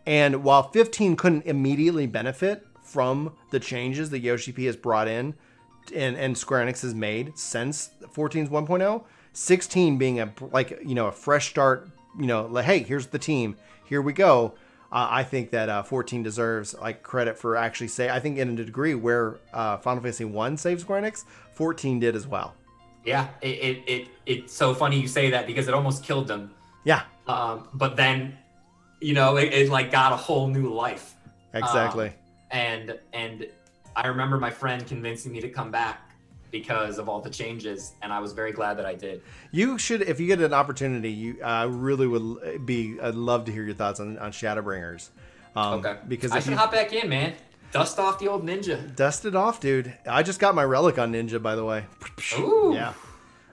And while 15 couldn't immediately benefit from the changes that Yoshi P has brought in and, and Square Enix has made since 14's 1.0, 16 being a like you know a fresh start, you know, like hey, here's the team, here we go. Uh, I think that uh, 14 deserves like credit for actually say. I think in a degree where uh, Final Fantasy One saved Square Enix, 14 did as well. Yeah, it, it, it it's so funny you say that because it almost killed them. Yeah, Um, but then, you know, it, it like got a whole new life. exactly. and and I remember my friend convincing me to come back because of all the changes, and I was very glad that I did. You should, if you get an opportunity, you I really would be. I'd love to hear your thoughts on, on Shadowbringers. Um, Okay, Because I should you hop back in, man. Dust off the old ninja. dust it off, dude. I just got my relic on Ninja, by the way. Ooh. Yeah,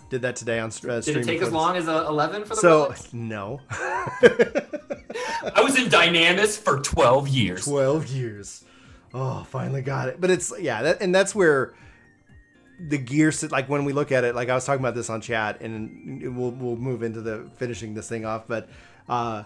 did that today on uh, Did it take as long as a 11 for the So relics? no, (laughs) I was in Dynamis for 12 years. twelve years. Oh, finally got it. But it's yeah, that, and that's where the gear. Like when we look at it, like I was talking about this on chat, and we'll we'll move into the finishing this thing off. But uh,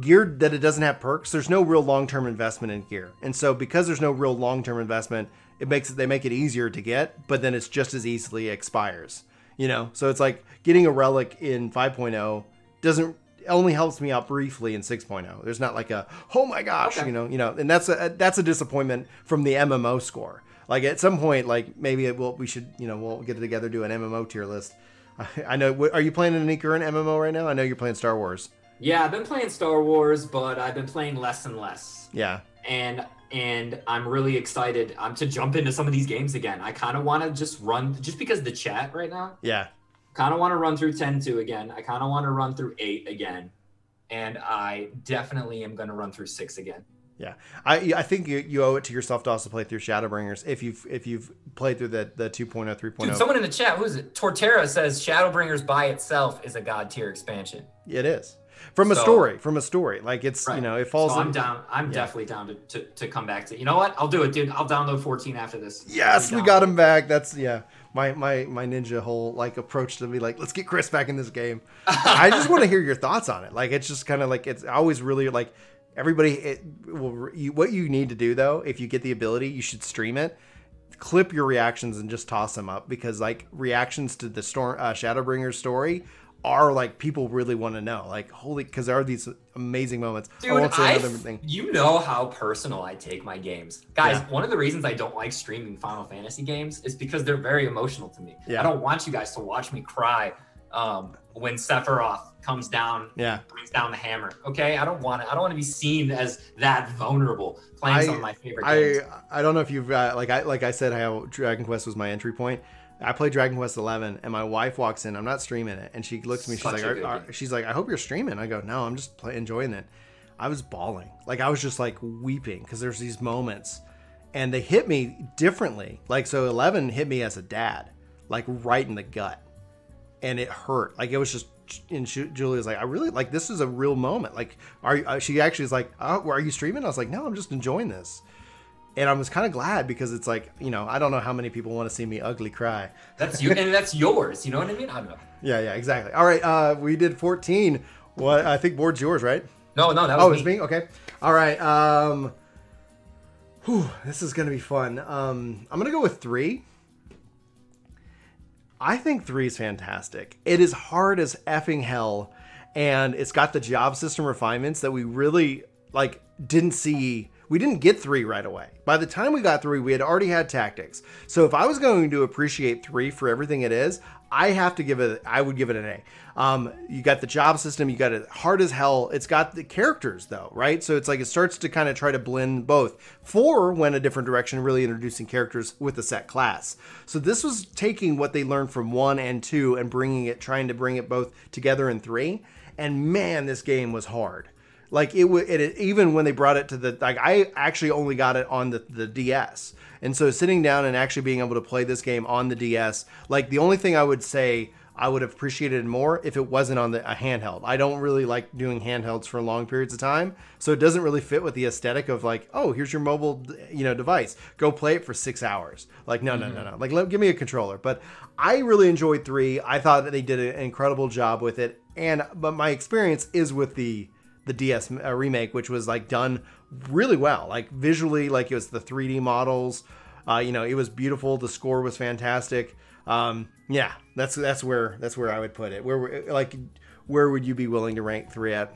gear that it doesn't have perks, there's no real long term investment in gear, and so because there's no real long term investment, it makes it they make it easier to get, but then it's just as easily expires. You know, so it's like getting a relic in 5.0 doesn't only helps me out briefly in 6.0. There's not like a oh my gosh, Okay. you know, you know, and that's a that's a disappointment from the MMO score. Like at some point, like maybe it will we should you know we'll get it together do an MMO tier list. I, (laughs) I know. Are you playing any current MMO right now? I know you're playing Star Wars. Yeah, I've been playing Star Wars, but I've been playing less and less. Yeah, and and I'm really excited I'm um, to jump into some of these games again. I kind of want to just run just because the chat right now. yeah. Kind of want to run through 10-2 again. I kind of want to run through 8 again. And I definitely am going to run through 6 again. Yeah, I I think you, you owe it to yourself to also play through Shadowbringers if you've if you've played through the the oh, 2.0 3.0. Dude, someone in the chat, who is it? Torterra says Shadowbringers by itself is a god tier expansion. it is from a So- story from a story like it's you know it falls So I'm in, down. I'm yeah. definitely down to, to, to come back to. You know what? I'll do it, dude. I'll download 14 after this. Yes, we got him back. That's yeah. My my my ninja whole like approach to be like, let's get Chris back in this game. (laughs) I just want to hear your thoughts on it. Like it's just kind of like it's always really like everybody. It will you, what you need to do though, if you get the ability, you should stream it. Clip your reactions and just toss them up because like reactions to the storm uh, Shadowbringers story are like people really want to know. Like holy, because there are these amazing moments. Dude, I won't say I, another thing. you know how personal I take my games, guys. Yeah. One of the reasons I don't like streaming Final Fantasy games is because they're very emotional to me. Yeah. I don't want you guys to watch me cry um, when Sephiroth comes down, Yeah, brings down the hammer. Okay, I don't want it. I don't want to be seen as that vulnerable playing I- some of my favorite games. I I don't know if you've uh, like I like I said how Dragon Quest was my entry point. I played Dragon Quest 11, and my wife walks in. I'm not streaming it, and she looks at me. She's Such like, "Are- are-" "She's like, I hope you're streaming." I go, "No, I'm just play- enjoying it." I was bawling, like I was just like weeping because there's these moments, and they hit me differently. Like so, 11 hit me as a dad, like right in the gut, and it hurt. Like it was just. And Ju- Julia's like, I really like this is a real moment. Like, are you, uh, she actually is like, oh, are you streaming? I was like, no, I'm just enjoying this and I was kind of glad because it's like you know I don't know how many people want to see me ugly cry. That's you, and that's yours. You know what I mean? I don't know. Yeah, yeah, exactly. All right, uh, we did 14. What I think board's yours, right? No, no, that was Oh, me. it's me. Okay. All right. Um, whew, this is gonna be fun. Um, I'm gonna go with three. I think three is fantastic. It is hard as effing hell, and it's got the job system refinements that we really like didn't see. We didn't get three right away. By the time we got three, we had already had tactics. So if I was going to appreciate three for everything it is, I have to give it. I would give it an A. Um, you got the job system. You got it hard as hell. It's got the characters though, right? So it's like it starts to kind of try to blend both. Four went a different direction, really introducing characters with a set class. So this was taking what they learned from one and two and bringing it, trying to bring it both together in three. And man, this game was hard. Like it would, it, even when they brought it to the like, I actually only got it on the the DS, and so sitting down and actually being able to play this game on the DS, like the only thing I would say I would have appreciated more if it wasn't on the a handheld. I don't really like doing handhelds for long periods of time, so it doesn't really fit with the aesthetic of like, oh, here's your mobile, you know, device. Go play it for six hours. Like, no, no, no, mm-hmm. no. Like, let, give me a controller. But I really enjoyed three. I thought that they did an incredible job with it, and but my experience is with the the DS uh, remake, which was like done really well, like visually, like it was the 3D models. Uh, you know, it was beautiful. The score was fantastic. Um, yeah, that's that's where that's where I would put it. Where like where would you be willing to rank three at?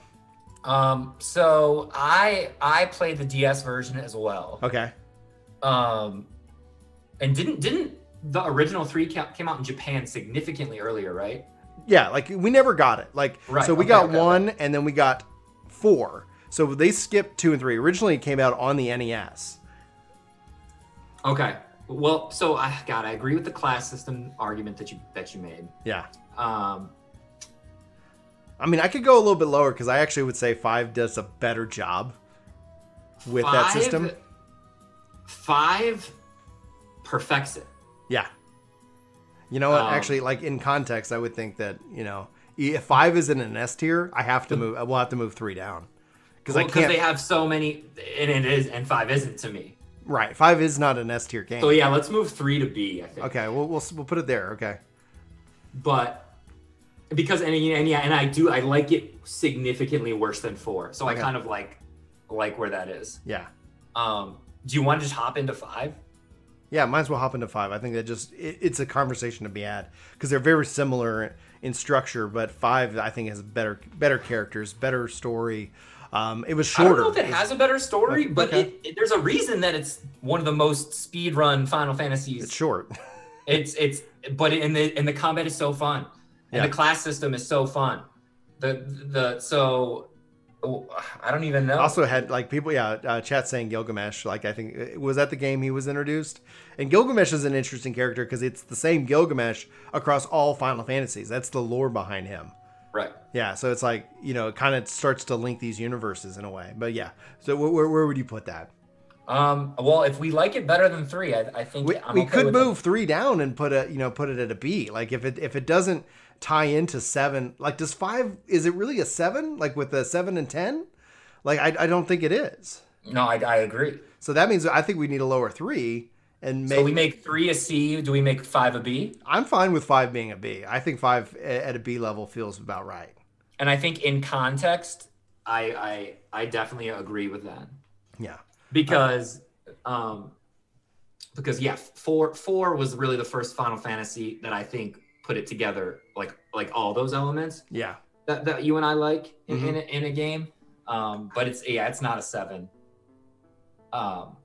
Um, so I I played the DS version as well. Okay. Um, and didn't didn't the original three came out in Japan significantly earlier, right? Yeah, like we never got it. Like Right, so we okay, got okay, one and then we got four. So they skipped two and three. Originally it came out on the NES. Okay. Well, so I God, I agree with the class system argument that you that you made. Yeah. Um, I mean, I could go a little bit lower because I actually would say five does a better job with that system. Five perfects it. Yeah. You know what? Um, actually, like in context, I would think that you know if five is in an S tier, I have to move. We'll have to move three down because I can't. they have so many, and it is, and five isn't to me. right, five is not an S tier game. So yeah, let's move three to B. I think. Okay, we'll, we'll we'll put it there. Okay. but because and, and yeah and i do i like it significantly worse than four so Okay. i kind of like like where that is Yeah. um do you want to just hop into five Yeah, might as well hop into five. I think that just it, it's a conversation to be had because they're very similar in structure, but five I think has better better characters, better story. Um, it was shorter. i don't know if it has a better story Okay, but it, it- there's a reason that it's one of the most speed run final fantasies It's short. (laughs) it's it's but it, and the and the combat is so fun and Yeah. the class system is so fun the the so oh, i don't even know. Also had like people yeah uh, chat saying gilgamesh like i think uh, was that the game he was introduced? And gilgamesh is an interesting character because it's the same gilgamesh across all final fantasies. That's the lore behind him. Right. Yeah so it's like you know it kind of starts to link these universes in a way. But yeah so wh- where, where would you put that? Um well if we like it better than three i, I think we, we okay could with it. move three down and put a you know put it at a b. Like if it if it doesn't tie into seven like does five is it really a seven like with a seven and ten like i, I don't think it is no I, I agree So that means I think we need a lower three, and maybe So we make three a C. Do we make five a B? I'm fine with five being a B. I think five at a B level feels about right. And I think in context, I I I definitely agree with that Yeah, because um because yeah, four four was really the first Final Fantasy that I think put it together like like all those elements Yeah. that, that you and I like in, Mhm. in, a, in a game. Um, but it's yeah, it's not a seven. Um,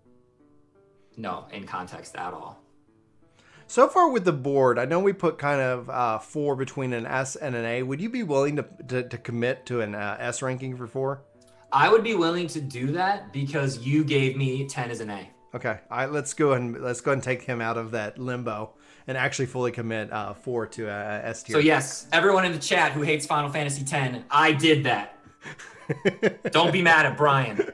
no, in context at all. So far with the board, I know we put kind of uh, four between an S and an A. Would you be willing to to, to commit to an uh, S ranking for four? I would be willing to do that because you gave me ten as an A. Okay, all right, let's go and let's go and take him out of that limbo and actually fully commit uh, four to uh, S tier. So yes, everyone in the chat who hates Final Fantasy X, I did that. (laughs) Don't be mad at Brian.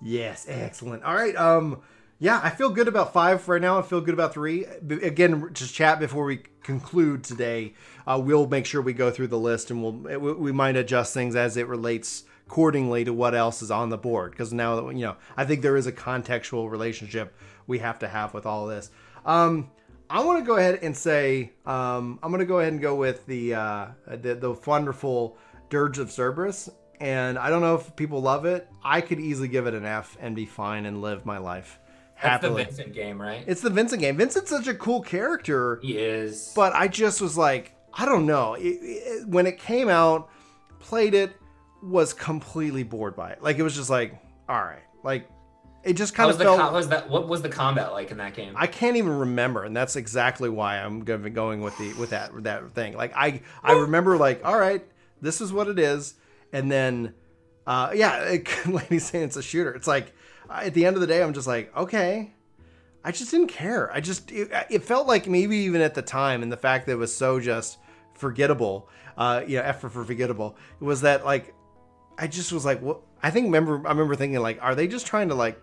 Yes, excellent. All right. Um, yeah, I feel good about five right now. I feel good about three. Again, just chat before we conclude today. Uh, we'll make sure we go through the list, and we'll we, we might adjust things as it relates accordingly to what else is on the board. Because now you know, I think there is a contextual relationship we have to have with all this. Um, I want to go ahead and say um, I'm going to go ahead and go with the uh, the, the wonderful Dirge of Cerberus. And I don't know if people love it. I could easily give it an F and be fine and live my life Happily. That's the. Vincent game, right? It's the Vincent game. Vincent's such a cool character, He is. but I just was like, I don't know. It, it, when it came out, played it, was completely bored by it. Like it was just like, all right, like it just How kind was of the felt. com- was that what was the combat like in that game? I can't even remember, and that's exactly why I'm gonna be going with the with that that thing. Like I I remember like, all right, this is what it is, and then uh, yeah, (laughs) it, lady saying it's a shooter. It's like uh, at the end of the day, I'm just like, okay. I just didn't care. I just it, it felt like maybe even at the time, and the fact that it was so just forgettable, uh, you know, effort for forgettable, was that like I just was like, what? I think remember I remember thinking like, are they just trying to like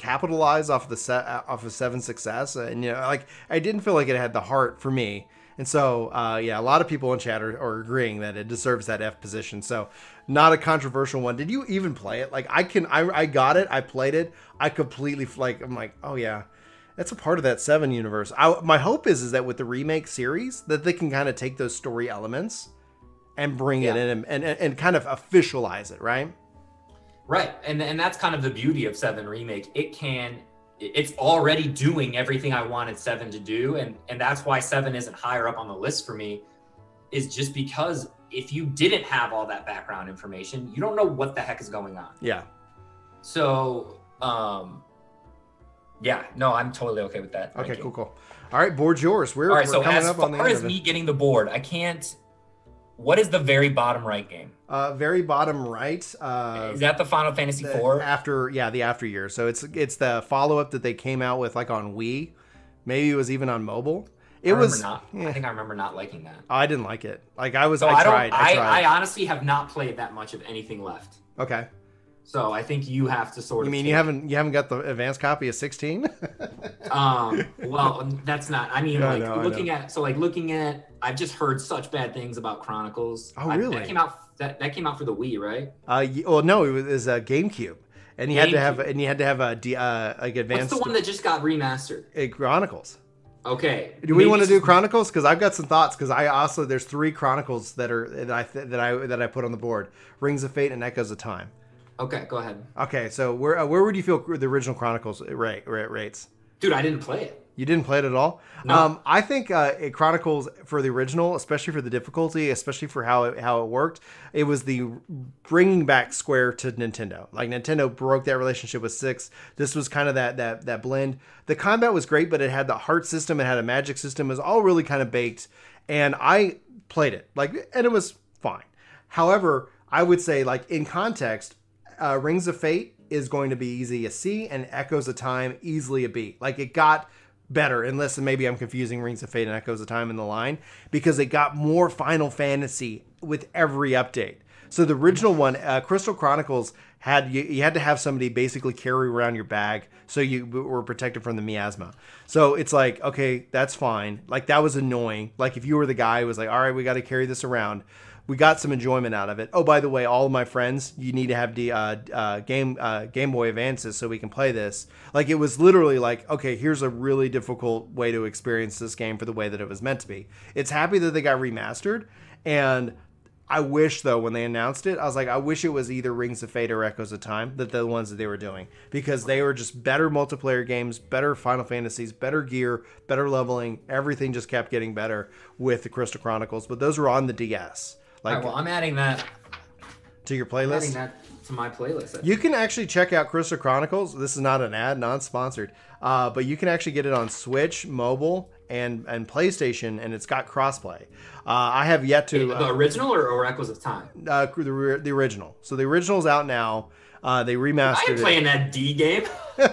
capitalize off the set off of seven success and you know like i didn't feel like it had the heart for me. And so uh, yeah a lot of people in chat are, are agreeing that it deserves that f position. So not a controversial one. Did you even play it? Like i can i, I got it. I played it. I completely like i'm like oh yeah. That's a part of that seven universe. I, my hope is is that with the remake series that they can kind of take those story elements and bring it in and, and, and kind of officialize it right Right, and and that's kind of the beauty of Seven Remake. It can, it's already doing everything I wanted Seven to do, and and that's why Seven isn't higher up on the list for me, is just because if you didn't have all that background information, you don't know what the heck is going on. yeah So, um, yeah, no, I'm totally okay with that. okay ranking. cool cool all right board's yours we're, All right, we're so coming as up on the far as me getting the board, I can't. What is the very bottom right game? Uh, very bottom right. Uh, Is that the Final Fantasy the Four? after yeah the after year. So it's it's the follow up that they came out with like on Wii. Maybe it was even on mobile. It I was. not. yeah. I think I remember not liking that. I didn't like it. Like I was. So I, I, tried. I, I, tried. I honestly have not played that much of anything left. okay. So I think you have to sort of You of. mean you haven't you haven't got the advanced copy of sixteen? (laughs) Um. Well, that's not. I mean, Yeah, I like know, looking at. So like looking at. I've just heard such bad things about Chronicles. Oh, I- really? that came out. That that came out for the Wii, right? uh, well, no, it was, it was a GameCube, and you had to have and you had to have a D- uh, like What's advanced the one that just got remastered? uh, Chronicles. Okay. Do we maybe want to do Chronicles? Because I've got some thoughts. Because I also there's three Chronicles that are that I that I that I put on the board: Rings of Fate and Echoes of Time. Okay, go ahead, Okay, so where uh, where would you feel the original Chronicles rate, rate rates? dude. I didn't play it. You didn't play it at all. No. Um, I think uh, it Chronicles for the original, especially for the difficulty, especially for how it, how it worked. It was the bringing back Square to Nintendo. Like Nintendo broke that relationship with Six. This was kind of that that that blend. The combat was great, but it had the heart system. It had a magic system. It was all really kind of baked. And I played it like, and it was fine. However, I would say like in context, uh, Rings of Fate is going to be easy a C, and Echoes of Time easily a B. Like it got better, unless maybe I'm confusing Rings of Fate and Echoes of Time in the line because it got more Final Fantasy with every update. So the original one, uh, Crystal Chronicles, had you, you had to have somebody basically carry around your bag so you were protected from the miasma. So it's like, okay, that's fine. Like that was annoying. Like if you were the guy who was like, all right, we got to carry this around. We got some enjoyment out of it. Oh, by the way, all of my friends, you need to have the uh, uh, game uh, Game Boy Advances so we can play this. Like it was literally like, okay, here's a really difficult way to experience this game for the way that it was meant to be. It's happy that they got remastered, and I wish though when they announced it, I was like, I wish it was either Rings of Fate or Echoes of Time that the ones that they were doing because they were just better multiplayer games, better Final Fantasies, better gear, better leveling. Everything just kept getting better with the Crystal Chronicles. But those were on the DS. Like right, well, I'm adding that. to your I'm adding that to my playlist. You can actually check out Crystal Chronicles. This is not an ad, non-sponsored, uh, but you can actually get it on Switch, mobile, and and PlayStation, and it's got crossplay. Uh, I have yet to the uh, original or, or Echoes of Time? uh, the, the original. So the original's out now. Uh, they remastered it. playing that D game. (laughs)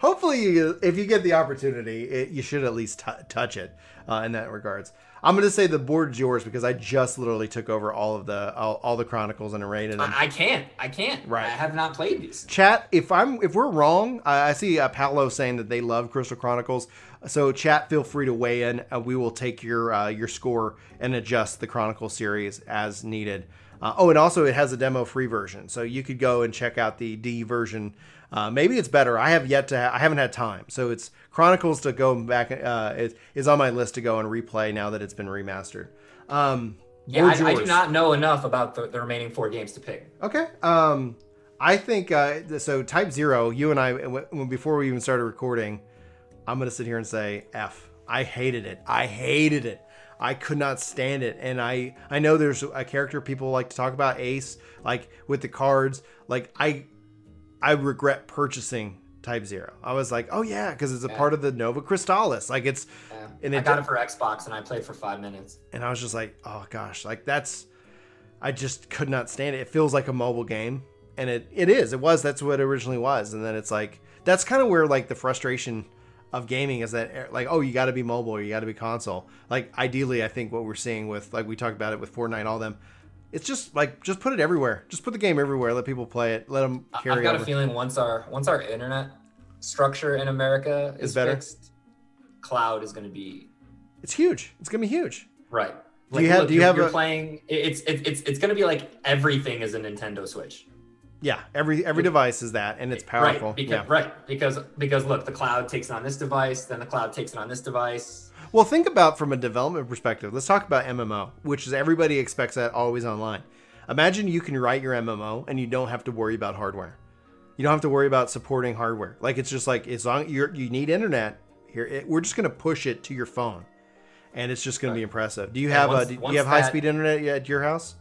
Hopefully, you, if you get the opportunity, it, you should at least t- touch it uh, in that regards. I'm going to say the board's yours because I just literally took over all of the all, all the chronicles and rated them. I, I can't. I can't. Right. I have not played these. Chat, if I'm if we're wrong, I I see uh, Paolo saying that they love Crystal Chronicles. So chat, feel free to weigh in. Uh, we will take your uh, your score and adjust the Chronicle series as needed. Uh, oh, and also it has a demo free version, so you could go and check out the D version. Uh, maybe it's better. I have yet to. Ha- I haven't had time, so it's Chronicles to go back. Uh, it is on my list to go and replay now that it's been remastered. Um, Yeah, I, I do not know enough about the, the remaining four games to pick. Okay. Um, I think uh, so. Type Zero, you and I, before we even started recording, I'm gonna sit here and say F. I hated it. I hated it. I could not stand it. And I, I know there's a character people like to talk about, Ace, like with the cards. Like I, I regret purchasing Type Zero. I was like, oh yeah, because it's a Yeah. part of the Nova Crystallis. Like it's, Yeah. And I got it for Xbox and I played for five minutes. and I was just like, oh gosh, like that's I just could not stand it. It feels like a mobile game. And it, it is. It was. That's what it originally was. And then it's like that's kind of where like the frustration of gaming is that eh, like, oh, you gotta be mobile or you gotta be console. Like ideally I think what we're seeing with like we talked about it with Fortnite, all them, it's just like just put it everywhere. Just put the game everywhere. Let people play it. Let them carry I've got over. a feeling once our once our internet structure in America is, Is better? fixed, cloud is going to be it's huge. It's gonna be huge. right. Do you have- do you you're- have you're a- playing? It's it's it's, it's going to be like everything is a Nintendo Switch. Yeah, every every device is that and it's powerful. Right. Because, yeah. right. Because because look, the cloud takes it on this device, then the cloud takes it on this device. Well, think about from a development perspective. Let's talk about MMO, which is everybody expects that always online. Imagine you can write your MMO and you don't have to worry about hardware. You don't have to worry about supporting hardware. Like it's just like as long you're you need internet here, it, we're just going to push it to your phone, and it's just going to be impressive. Do you have once- a, do you have high speed internet at your house?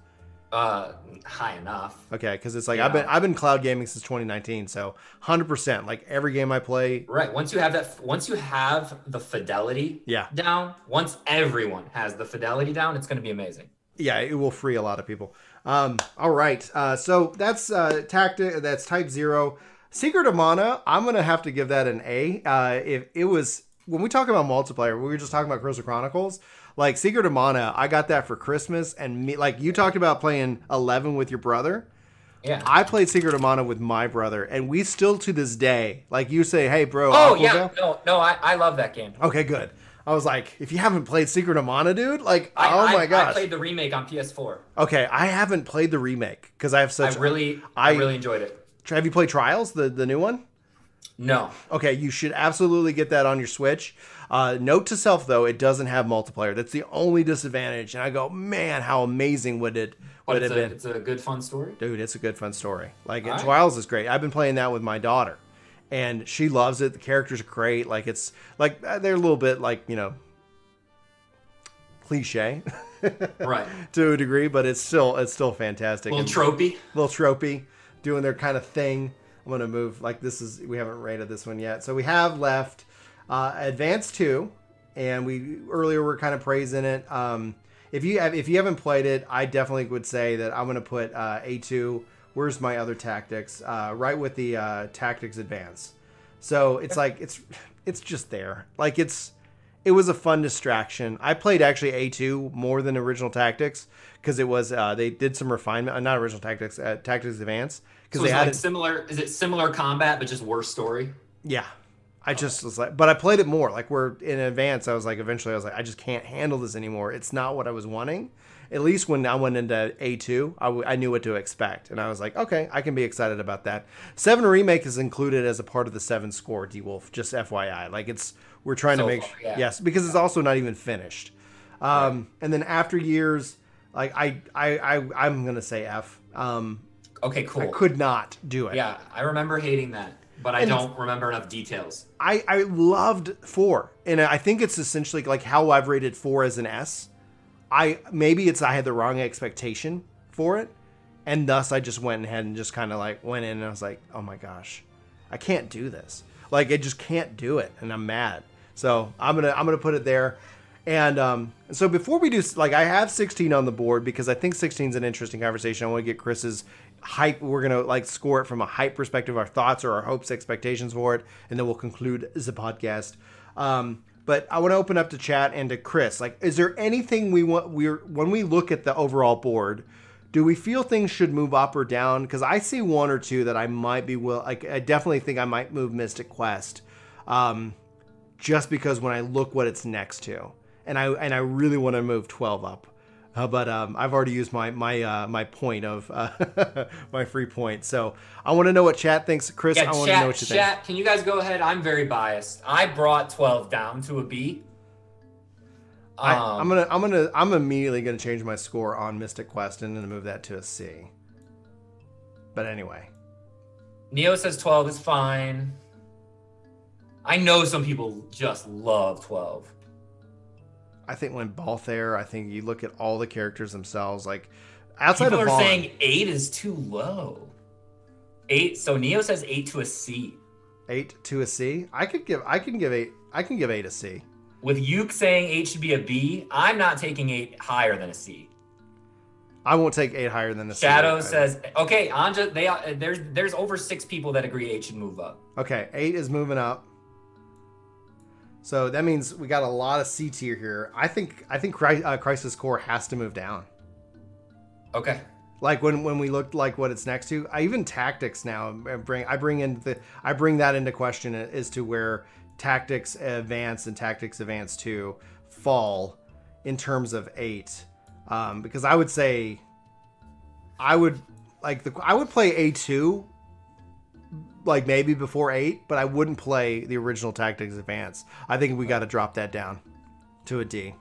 Uh, high enough. Okay, because it's like Yeah. I've been I've been cloud gaming since 2019, so 100 percent like every game I play. Right. Once you have that, once you have the fidelity Yeah, down, once everyone has the fidelity down, it's going to be amazing. yeah, it will free a lot of people. Um, all right, uh, so that's uh, tactic. That's Type Zero. Secret of Mana. I'm gonna have to give that an A. Uh, if it was when we talk about multiplayer, we were just talking about Crystal Chronicles. Like Secret of Mana, I got that for Christmas, and me like you talked about playing 11 with your brother. Yeah. I played Secret of Mana with my brother, and we still to this day, like you say, hey bro, oh yeah. No, no. I, I love that game. Okay, good. I was like, if you haven't played Secret of Mana, dude, like, I, oh I- my gosh. I played the remake on PS4. okay, I haven't played the remake because I have I such. really, I, I- really enjoyed it. Have you played Trials, the the new one? No. Okay, you should absolutely get that on your Switch. Uh, note to self though, it doesn't have multiplayer. That's the only disadvantage. And I go, man, how amazing would it would it's have a, been? it's a good fun story. Dude, it's a good fun story. Like right. Trials is great. I've been playing that with my daughter, and she loves it. The characters are great. Like it's like uh, they're a little bit like you know cliche (laughs) Right. to a degree, but it's still it's still fantastic. little And- tropey. little tropey, doing their kind of thing. I'm gonna move like this is we haven't rated this one yet, so we have left uh, Advance Two, and we earlier were kind of praising it. Um, if you have if you haven't played it, I definitely would say that I'm gonna put uh, A2. Where's my other tactics? Uh, right with the uh, tactics advance. So it's like it's it's just there. Like it's it was a fun distraction. I played actually A2 more than original tactics because it was uh, they did some refinement, uh, not original tactics, uh, tactics advance because So they had like similar. Is it similar combat but just worse story? Yeah, I just was like, but I played it more. Like we're in advance, I was like, eventually, I was like, I just can't handle this anymore. It's not what I was wanting. At least when I went into A2, I, w- I knew what to expect, and I was like, okay, I can be excited about that. Seven remake is included as a part of the seven score. D Wolf, just FYI, like it's we're trying So to make far, sure, yeah. yes, because it's also not even finished. Um, And then after years, Like I I, I I'm gonna say F. Um, Okay, cool. I could not do it. Yeah, I remember hating that, but I And- don't remember enough details. I, I loved four, and I think it's essentially like how I've rated four as an S. I maybe it's I had the wrong expectation for it, and thus I just went ahead and just kind of like went in and I was like, oh my gosh, I can't do this. Like I just can't do it, and I'm mad. So I'm gonna I'm gonna put it there. And um, so before we do, like, I have 16 on the board because I think 16 is an interesting conversation. I want to get Chris's hype. We're gonna like score it from a hype perspective, our thoughts or our hopes, expectations for it, and then we'll conclude the podcast. Um, but I want to open up to chat and to Chris. Like, is there anything we want? We're when we look at the overall board, do we feel things should move up or down? Because I see one or two that I might be will. Like, I definitely think I might move Mystic Quest. Um, just because when I look what it's next to, and I and I really want to move twelve up, uh, but um, I've already used my my uh, my point of uh, (laughs) my free point. So I want to know what chat thinks, Chris. Yeah, I want to know what you think. chat. Can you guys go ahead? I'm very biased. I brought 12 down to a B. I, Um, I'm gonna I'm gonna I'm immediately gonna change my score on Mystic Quest and then move that to a C. But anyway, Neo says 12 is fine. I know some people just love 12. I think when Balthier, I think you look at all the characters themselves, like outside People of are Vaughn, saying 8 is too low. 8 so Neo says 8 to a C. eight to a C. I could give I can give eight I can give eight a C. With Yuke saying 8 should be a B, I'm not taking 8 higher than a C. I won't take eight higher than the C. Shadow I- says, okay, Anja, they are, there's there's over six people that agree 8 should move up. Okay, eight is moving up. So that means we got a lot of C tier here. I think I think uh, Crisis Core has to move down. Okay. Like when when we looked like what it's next to, I even tactics now I bring I bring in the I bring that into question as to where tactics advance and tactics advance two fall in terms of eight, um, because I would say I would like the I would play a two like maybe before eight, but I wouldn't play the original tactics advance. I think we got to drop that down to a D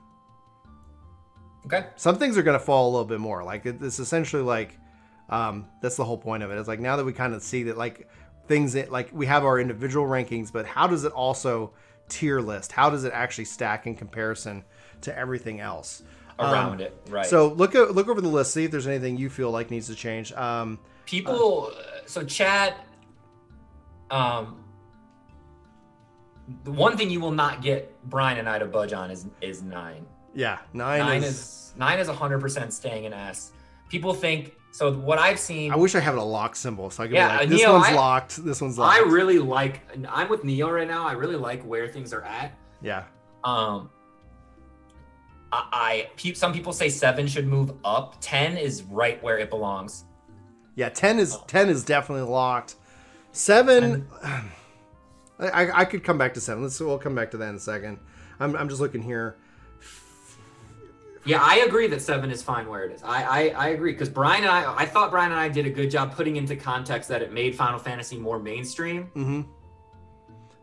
Okay. some things are going to fall a little bit more like it's essentially like um, that's the whole point of it it's like now that we kind of see that like things that like we have our individual rankings but how does it also tier list how does it actually stack in comparison to everything else Around Um, it, right. so look at look over the list see if there's anything you feel like needs to change um, people so chat um the one thing you will not get brian and i to budge on is is nine yeah nine, nine is, is nine is 100% staying in s people think so what i've seen i wish i had a lock symbol so i could Yeah, be like this Neo, one's I- locked this one's locked i really like i'm with neo right now i really like where things are at yeah um I, I some people say seven should move up. Ten is right where it belongs. Yeah, ten is ten is definitely locked. Seven, I, (sighs) I I could come back to seven. Let's we'll come back to that in a second. I'm, I'm just looking here. Yeah, I agree that seven is fine where it is. I I, I agree because Brian and I I thought Brian and I did a good job putting into context that it made Final Fantasy more mainstream. hmm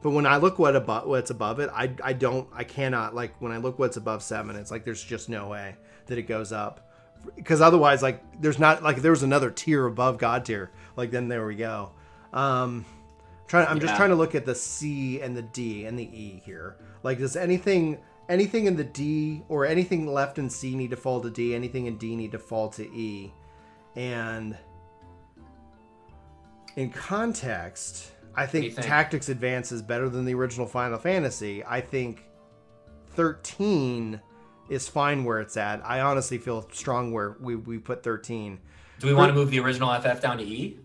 But when I look what above what's above it, I I don't I cannot like when I look what's above seven, it's like there's just no way that it goes up because otherwise like there's not like there was another tier above God tier like then there we go. Um, trying I'm just trying to look at the C and the D and the E here. Like does anything anything in the D or anything left in C need to fall to D? Anything in D need to fall to E? And in context, I think, think? Tactics Advance is better than the original Final Fantasy. I think 13 is fine where it's at. I honestly feel strong where we, we put 13. Do we want to move the original FF down to E?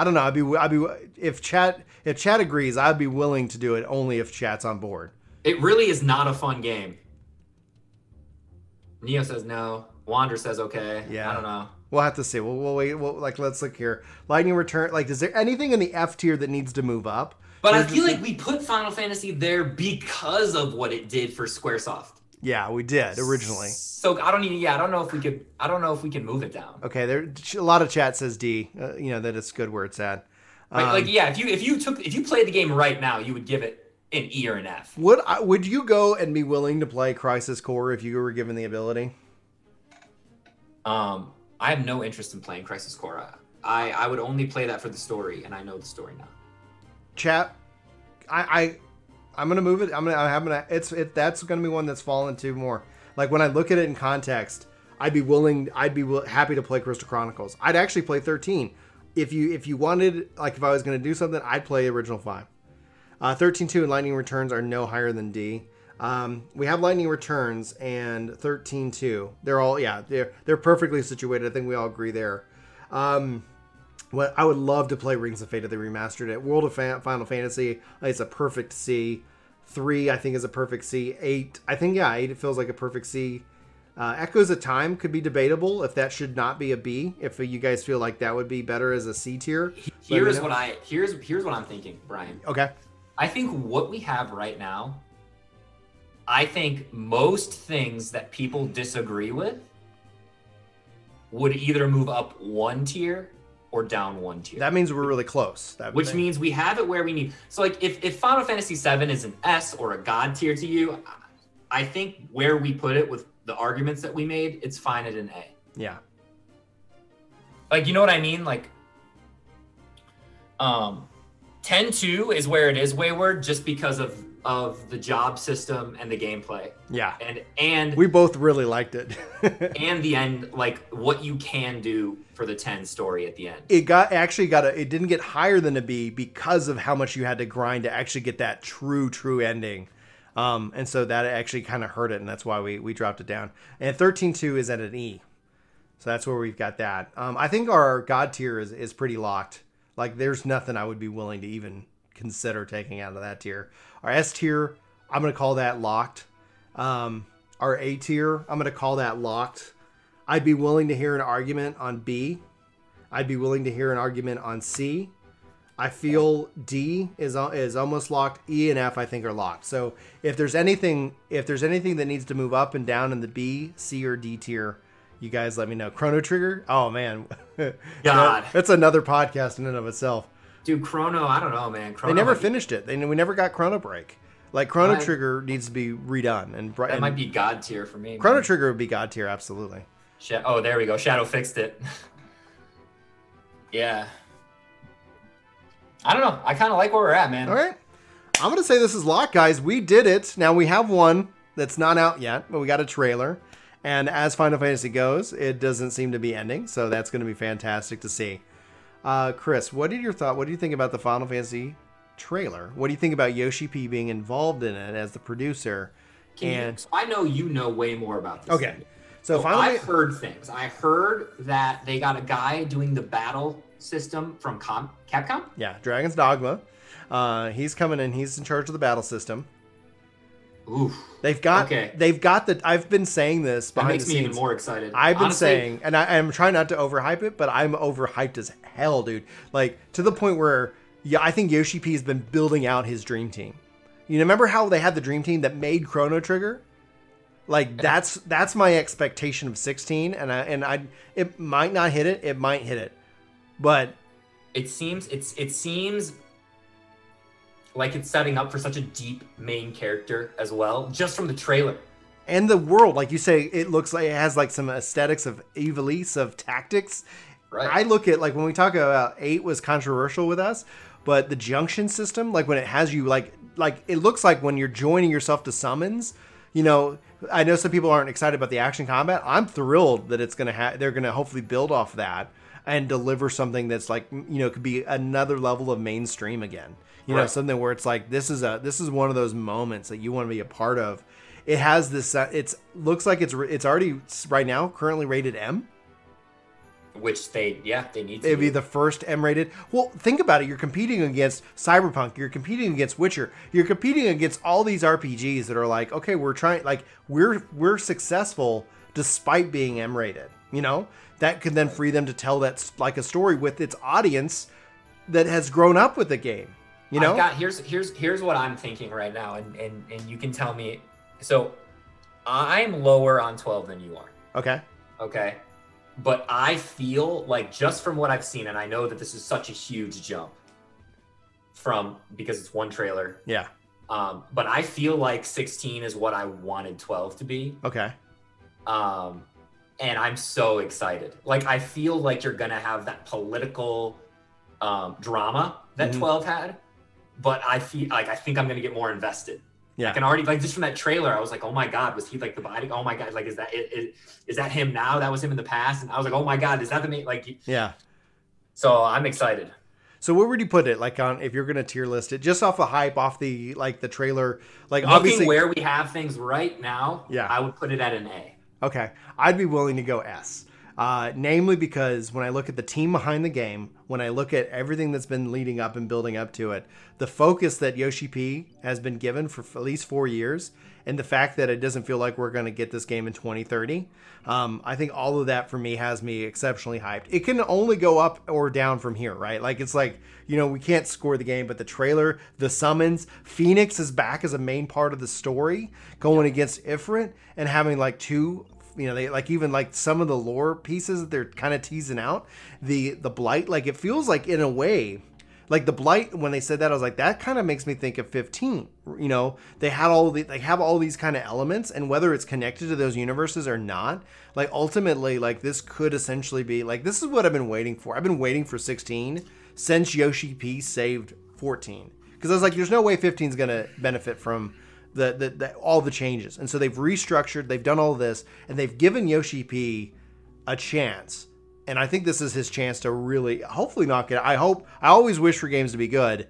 I don't know. I'd be I'd be if chat if chat agrees, I'd be willing to do it only if chat's on board. It really is not a fun game. Neo says no. Wander says okay. Yeah. I don't know. We'll have to see. We'll, we'll wait. We'll, like let's look here. Lightning Return. Like, is there anything in the F tier that needs to move up? But I feel just- like we put Final Fantasy there because of what it did for SquareSoft. Yeah, we did originally. So I don't even. Yeah, I don't know if we could. I don't know if we can move it down. Okay, there a lot of chat says D. Uh, you know that it's good where it's at. Like, Um, like yeah, if you if you took if you played the game right now, you would give it an E or an F. Would I, would you go and be willing to play Crisis Core if you were given the ability? Um, I have no interest in playing Crisis Core. I I would only play that for the story, and I know the story now. Chat, I, I I'm gonna move it. I'm gonna I'm gonna it's it that's gonna be one that's fallen to more. Like when I look at it in context, I'd be willing. I'd be will, happy to play Crystal Chronicles. I'd actually play 13. If you if you wanted like if I was gonna do something, I'd play original five. Uh, 13.2 and Lightning Returns are no higher than D. Um, we have Lightning Returns and 13.2. They're all yeah they're they're perfectly situated. I think we all agree there. Um, what I would love to play Rings of Fate if they remastered it. World of Final Fantasy, it's a perfect C. Three, I think, is a perfect C. Eight, I think, yeah, eight. It feels like a perfect C. Uh, Echoes of Time could be debatable if that should not be a B. If you guys feel like that would be better as a C tier. Here's what I here's here's what I'm thinking, Brian. Okay. I think what we have right now. I think most things that people disagree with would either move up one tier or down one tier. That means we're really close. That which means we have it where we need. So like if, if Final Fantasy VII is an S or a God tier to you, I think where we put it with the arguments that we made, it's fine at an A. Yeah. Like you know what I mean? Like um 10-2 is where it is wayward just because of of the job system and the gameplay. Yeah. And and we both really liked it. (laughs) and the end like what you can do for the 10 story at the end. It got actually got a it didn't get higher than a B because of how much you had to grind to actually get that true true ending. Um, and so that actually kind of hurt it, and that's why we, we dropped it down. And 13.2 is at an E. So that's where we've got that. Um, I think our God tier is, is pretty locked. Like, there's nothing I would be willing to even consider taking out of that tier. Our S tier, I'm going to call that locked. Um, our A tier, I'm going to call that locked. I'd be willing to hear an argument on B. I'd be willing to hear an argument on C. I feel D is is almost locked. E and F I think are locked. So if there's anything if there's anything that needs to move up and down in the B, C, or D tier, you guys let me know. Chrono Trigger. Oh man, (laughs) God, that's another podcast in and of itself. Dude, Chrono, I don't know, man. Chrono they never finished it. They we never got Chrono Break. Like Chrono I, Trigger needs to be redone, and that and might be God tier for me. Chrono man. Trigger would be God tier, absolutely. Oh, there we go. Shadow fixed it. (laughs) yeah. I don't know. I kind of like where we're at, man. All right. I'm going to say this is locked, guys. We did it. Now we have one that's not out yet, but we got a trailer. And as Final Fantasy goes, it doesn't seem to be ending. So that's going to be fantastic to see. Uh, Chris, what did your thought? What do you think about the Final Fantasy trailer? What do you think about Yoshi P being involved in it as the producer? Can and you, so I know you know way more about this. Okay. So, so Final I've heard things. I heard that they got a guy doing the battle system from Com- Capcom. Yeah, Dragon's Dogma. Uh, he's coming in. He's in charge of the battle system. Oof. They've got. Okay. They've got the. I've been saying this behind that makes the me scenes. even more excited. I've been Honestly, saying, and I, am trying not to overhype it, but I'm overhyped as hell, dude. Like to the point where, yeah, I think Yoshi P has been building out his dream team. You know, remember how they had the dream team that made Chrono Trigger? Like that's that's my expectation of 16, and I and I it might not hit it. It might hit it but it seems it's it seems like it's setting up for such a deep main character as well, just from the trailer. And the world, like you say, it looks like it has like some aesthetics of Ivalice of tactics. Right. I look at like when we talk about eight was controversial with us, but the junction system, like when it has you like like it looks like when you're joining yourself to summons, you know, I know some people aren't excited about the action combat. I'm thrilled that it's gonna have they're gonna hopefully build off that and deliver something that's like you know could be another level of mainstream again. You right. know, something where it's like this is a this is one of those moments that you want to be a part of. It has this. Uh, it's looks like it's it's already right now currently rated M. Which they yeah they need. to It'd be the first M rated. Well, think about it. You're competing against Cyberpunk. You're competing against Witcher. You're competing against all these RPGs that are like, okay, we're trying like we're we're successful despite being M rated. You know, that could then free them to tell that like a story with its audience that has grown up with the game. You know, got, here's here's here's what I'm thinking right now, and and and you can tell me. So, I'm lower on 12 than you are. Okay. Okay. But I feel like just from what I've seen, and I know that this is such a huge jump from because it's one trailer. Yeah. Um, but I feel like 16 is what I wanted 12 to be. Okay. Um, and I'm so excited. Like I feel like you're gonna have that political um, drama that Mhm. 12 had, but I feel like I think I'm gonna get more invested. Yeah. I can already like just from that trailer, I was like, oh my god, was he like the body? Oh my god, like is that is, is, is that him now? That was him in the past, and I was like, oh my god, is that the main like? Yeah. So I'm excited. So where would you put it? Like on if you're gonna tier list it, just off the hype, off the like the trailer, like Looking obviously. where we have things right now, Yeah. I would put it at an A. Okay, I'd be willing to go S. Uh, namely because when I look at the team behind the game, when I look at everything that's been leading up and building up to it, the focus that Yoshi P has been given for at least four years, and the fact that it doesn't feel like we're going to get this game in 2030, um, I think all of that for me has me exceptionally hyped. It can only go up or down from here, right? Like it's like you know we can't score the game, but the trailer, the summons, Phoenix is back as a main part of the story, going against Ifrit and having like two you know they like even like some of the lore pieces that they're kind of teasing out the the blight like it feels like in a way like the blight when they said that i was like that kind of makes me think of 15 you know? They had all the they have all these kind of elements and whether it's connected to those universes or not like ultimately like this could essentially be like this is what i've been waiting for. I've been waiting for 16 since yoshi p saved 14 because i was like there's no way 15 is going to benefit from the, the, the all the changes. And so they've restructured, they've done all this, and they've given Yoshi P a chance. And I think this is his chance to really, hopefully, knock it. I hope. I always wish for games to be good,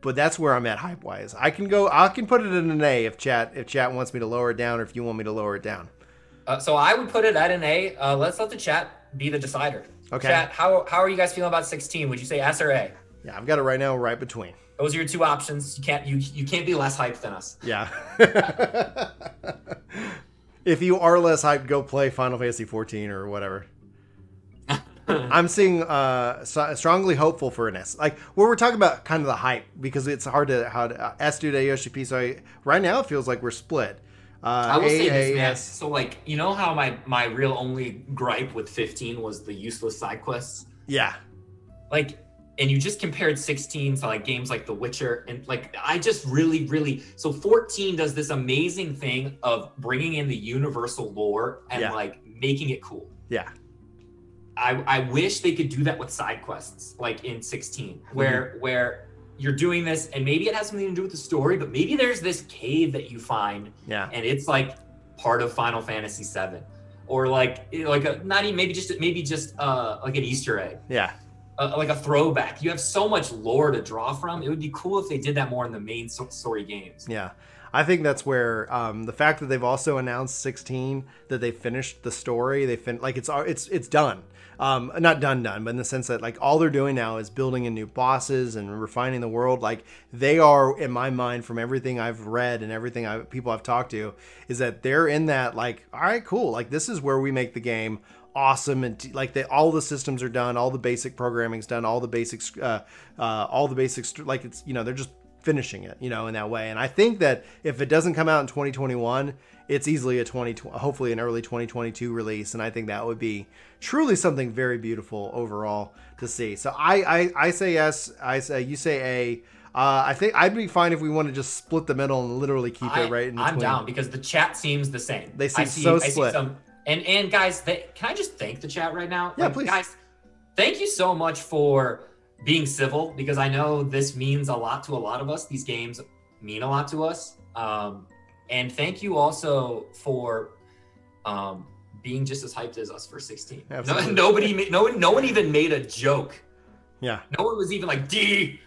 but that's where I'm at hype wise. I can go. I can put it in an A if chat if chat wants me to lower it down, or if you want me to lower it down. Uh, so I would put it at an A. Uh, let's let the chat be the decider. Okay. Chat, how, how are you guys feeling about 16? Would you say S or A? Yeah, I've got it right now, right between. Those are your two options. You can't you you can't be less hyped than us. Yeah. (laughs) if you are less hyped, go play Final Fantasy 14 or whatever. (laughs) I'm seeing uh strongly hopeful for an S. Like where we're talking about kind of the hype because it's hard to how to uh, S due to Yoshi. So I, right now it feels like we're split. Uh, I will say this, man. S. So like, you know how my my real only gripe with 15 was the useless side quests. Yeah, Like, and you just compared 16 to like games like The Witcher, and like I just really, really. So 14 does this amazing thing of bringing in the universal lore and Yeah. like making it cool. yeah, I, I wish they could do that with side quests like in 16 where where you're doing this and maybe it has something to do with the story but maybe there's this cave that you find yeah, and it's like part of Final Fantasy 7 or like like a not even maybe just maybe just uh like an Easter egg yeah. Like a throwback you have so much lore to draw from it would be cool if they did that more in the main story games Yeah. I think that's where um, the fact that they've also announced 16 that they finished the story, they fin like it's it's it's done. Um, not done done, but in the sense that like all they're doing now is building in new bosses and refining the world. Like they are in my mind from everything I've read and everything I, people I've talked to is that they're in that like all right, cool. Like this is where we make the game awesome and like they, all the systems are done, all the basic programming's done, all the basics uh, uh, all the basics like it's you know, they're just finishing it, you know, in that way. And I think that if it doesn't come out in 2021, it's easily a 20 hopefully an early 2022 release and I think that would be truly something very beautiful overall to see. So I I, I say yes, I say you say A. Uh, I think I'd be fine if we want to just split the middle and literally keep I, it right in between. I'm down because the chat seems the same. They I seem see, so I see split. some, and and guys, they, can I just thank the chat right now? Yeah, please. Guys, thank you so much for being civil because I know this means a lot to a lot of us. These games mean a lot to us. Um, and thank you also for um, being just as hyped as us for 16. No, (laughs) Absolutely. nobody, no no one even made a joke. Yeah. No one was even like D.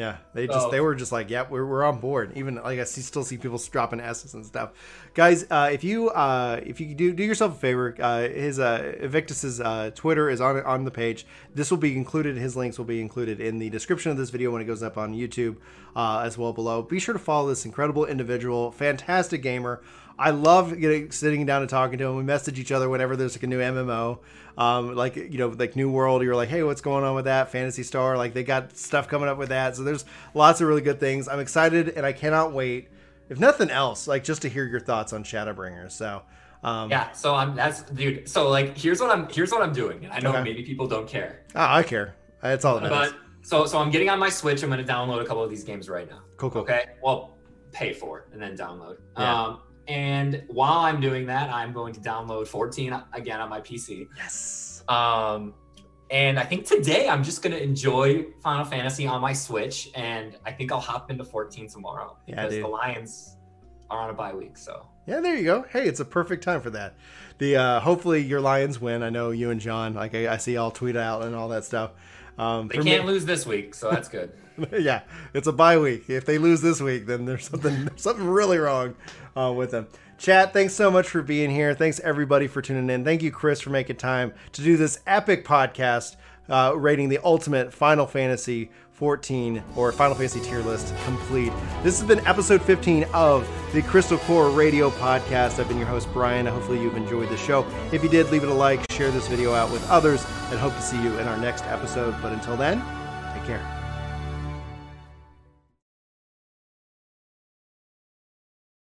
Yeah, they just So- they were just like, yep, we're, we're on board. Even like I see, still see people dropping S's and stuff. Guys, uh, if you uh, if you do do yourself a favor, uh, his uh, Evictus's uh, Twitter is on on the page. This will be included. His links will be included in the description of this video when it goes up on YouTube uh, as well below. Be sure to follow this incredible individual, fantastic gamer. I love getting sitting down and talking to him. We message each other whenever there's like a new MMO, um, like you know, like New World. You're like, hey, what's going on with that? Phantasy Star, like they got stuff coming up with that. So there's lots of really good things. I'm excited and I cannot wait. If nothing else, like just to hear your thoughts on Shadowbringers. So um, Yeah. So I'm that's dude. So like, here's what I'm here's what I'm doing. I know Okay. maybe people don't care. oh, I care. That's all that matters. But so so I'm getting on my Switch. I'm gonna download a couple of these games right now. Cool, cool. Okay. Well, pay for it and then download. Yeah. Um, And while I'm doing that, I'm going to download 14 again on my PC. Yes. Um, and I think today I'm just gonna enjoy Final Fantasy on my Switch, and I think I'll hop into 14 tomorrow Yeah, because dude. the Lions are on a bye week. So Yeah, there you go. Hey, it's a perfect time for that. The uh, hopefully your Lions win. I know you and John. Like I, I see y'all tweet out and all that stuff. Um, they can't me- lose this week, so that's good. (laughs) (laughs) yeah, it's a bye week. If they lose this week, then there's something (laughs) something really wrong uh, with them. Chat, thanks so much for being here. Thanks everybody for tuning in. Thank you, Chris, for making time to do this epic podcast, uh, rating the ultimate Final Fantasy 14 or Final Fantasy tier list complete. This has been episode 15 of the Crystal Core Radio Podcast. I've been your host, Brian. Hopefully, you've enjoyed the show. If you did, leave it a like, share this video out with others, and hope to see you in our next episode. But until then, take care.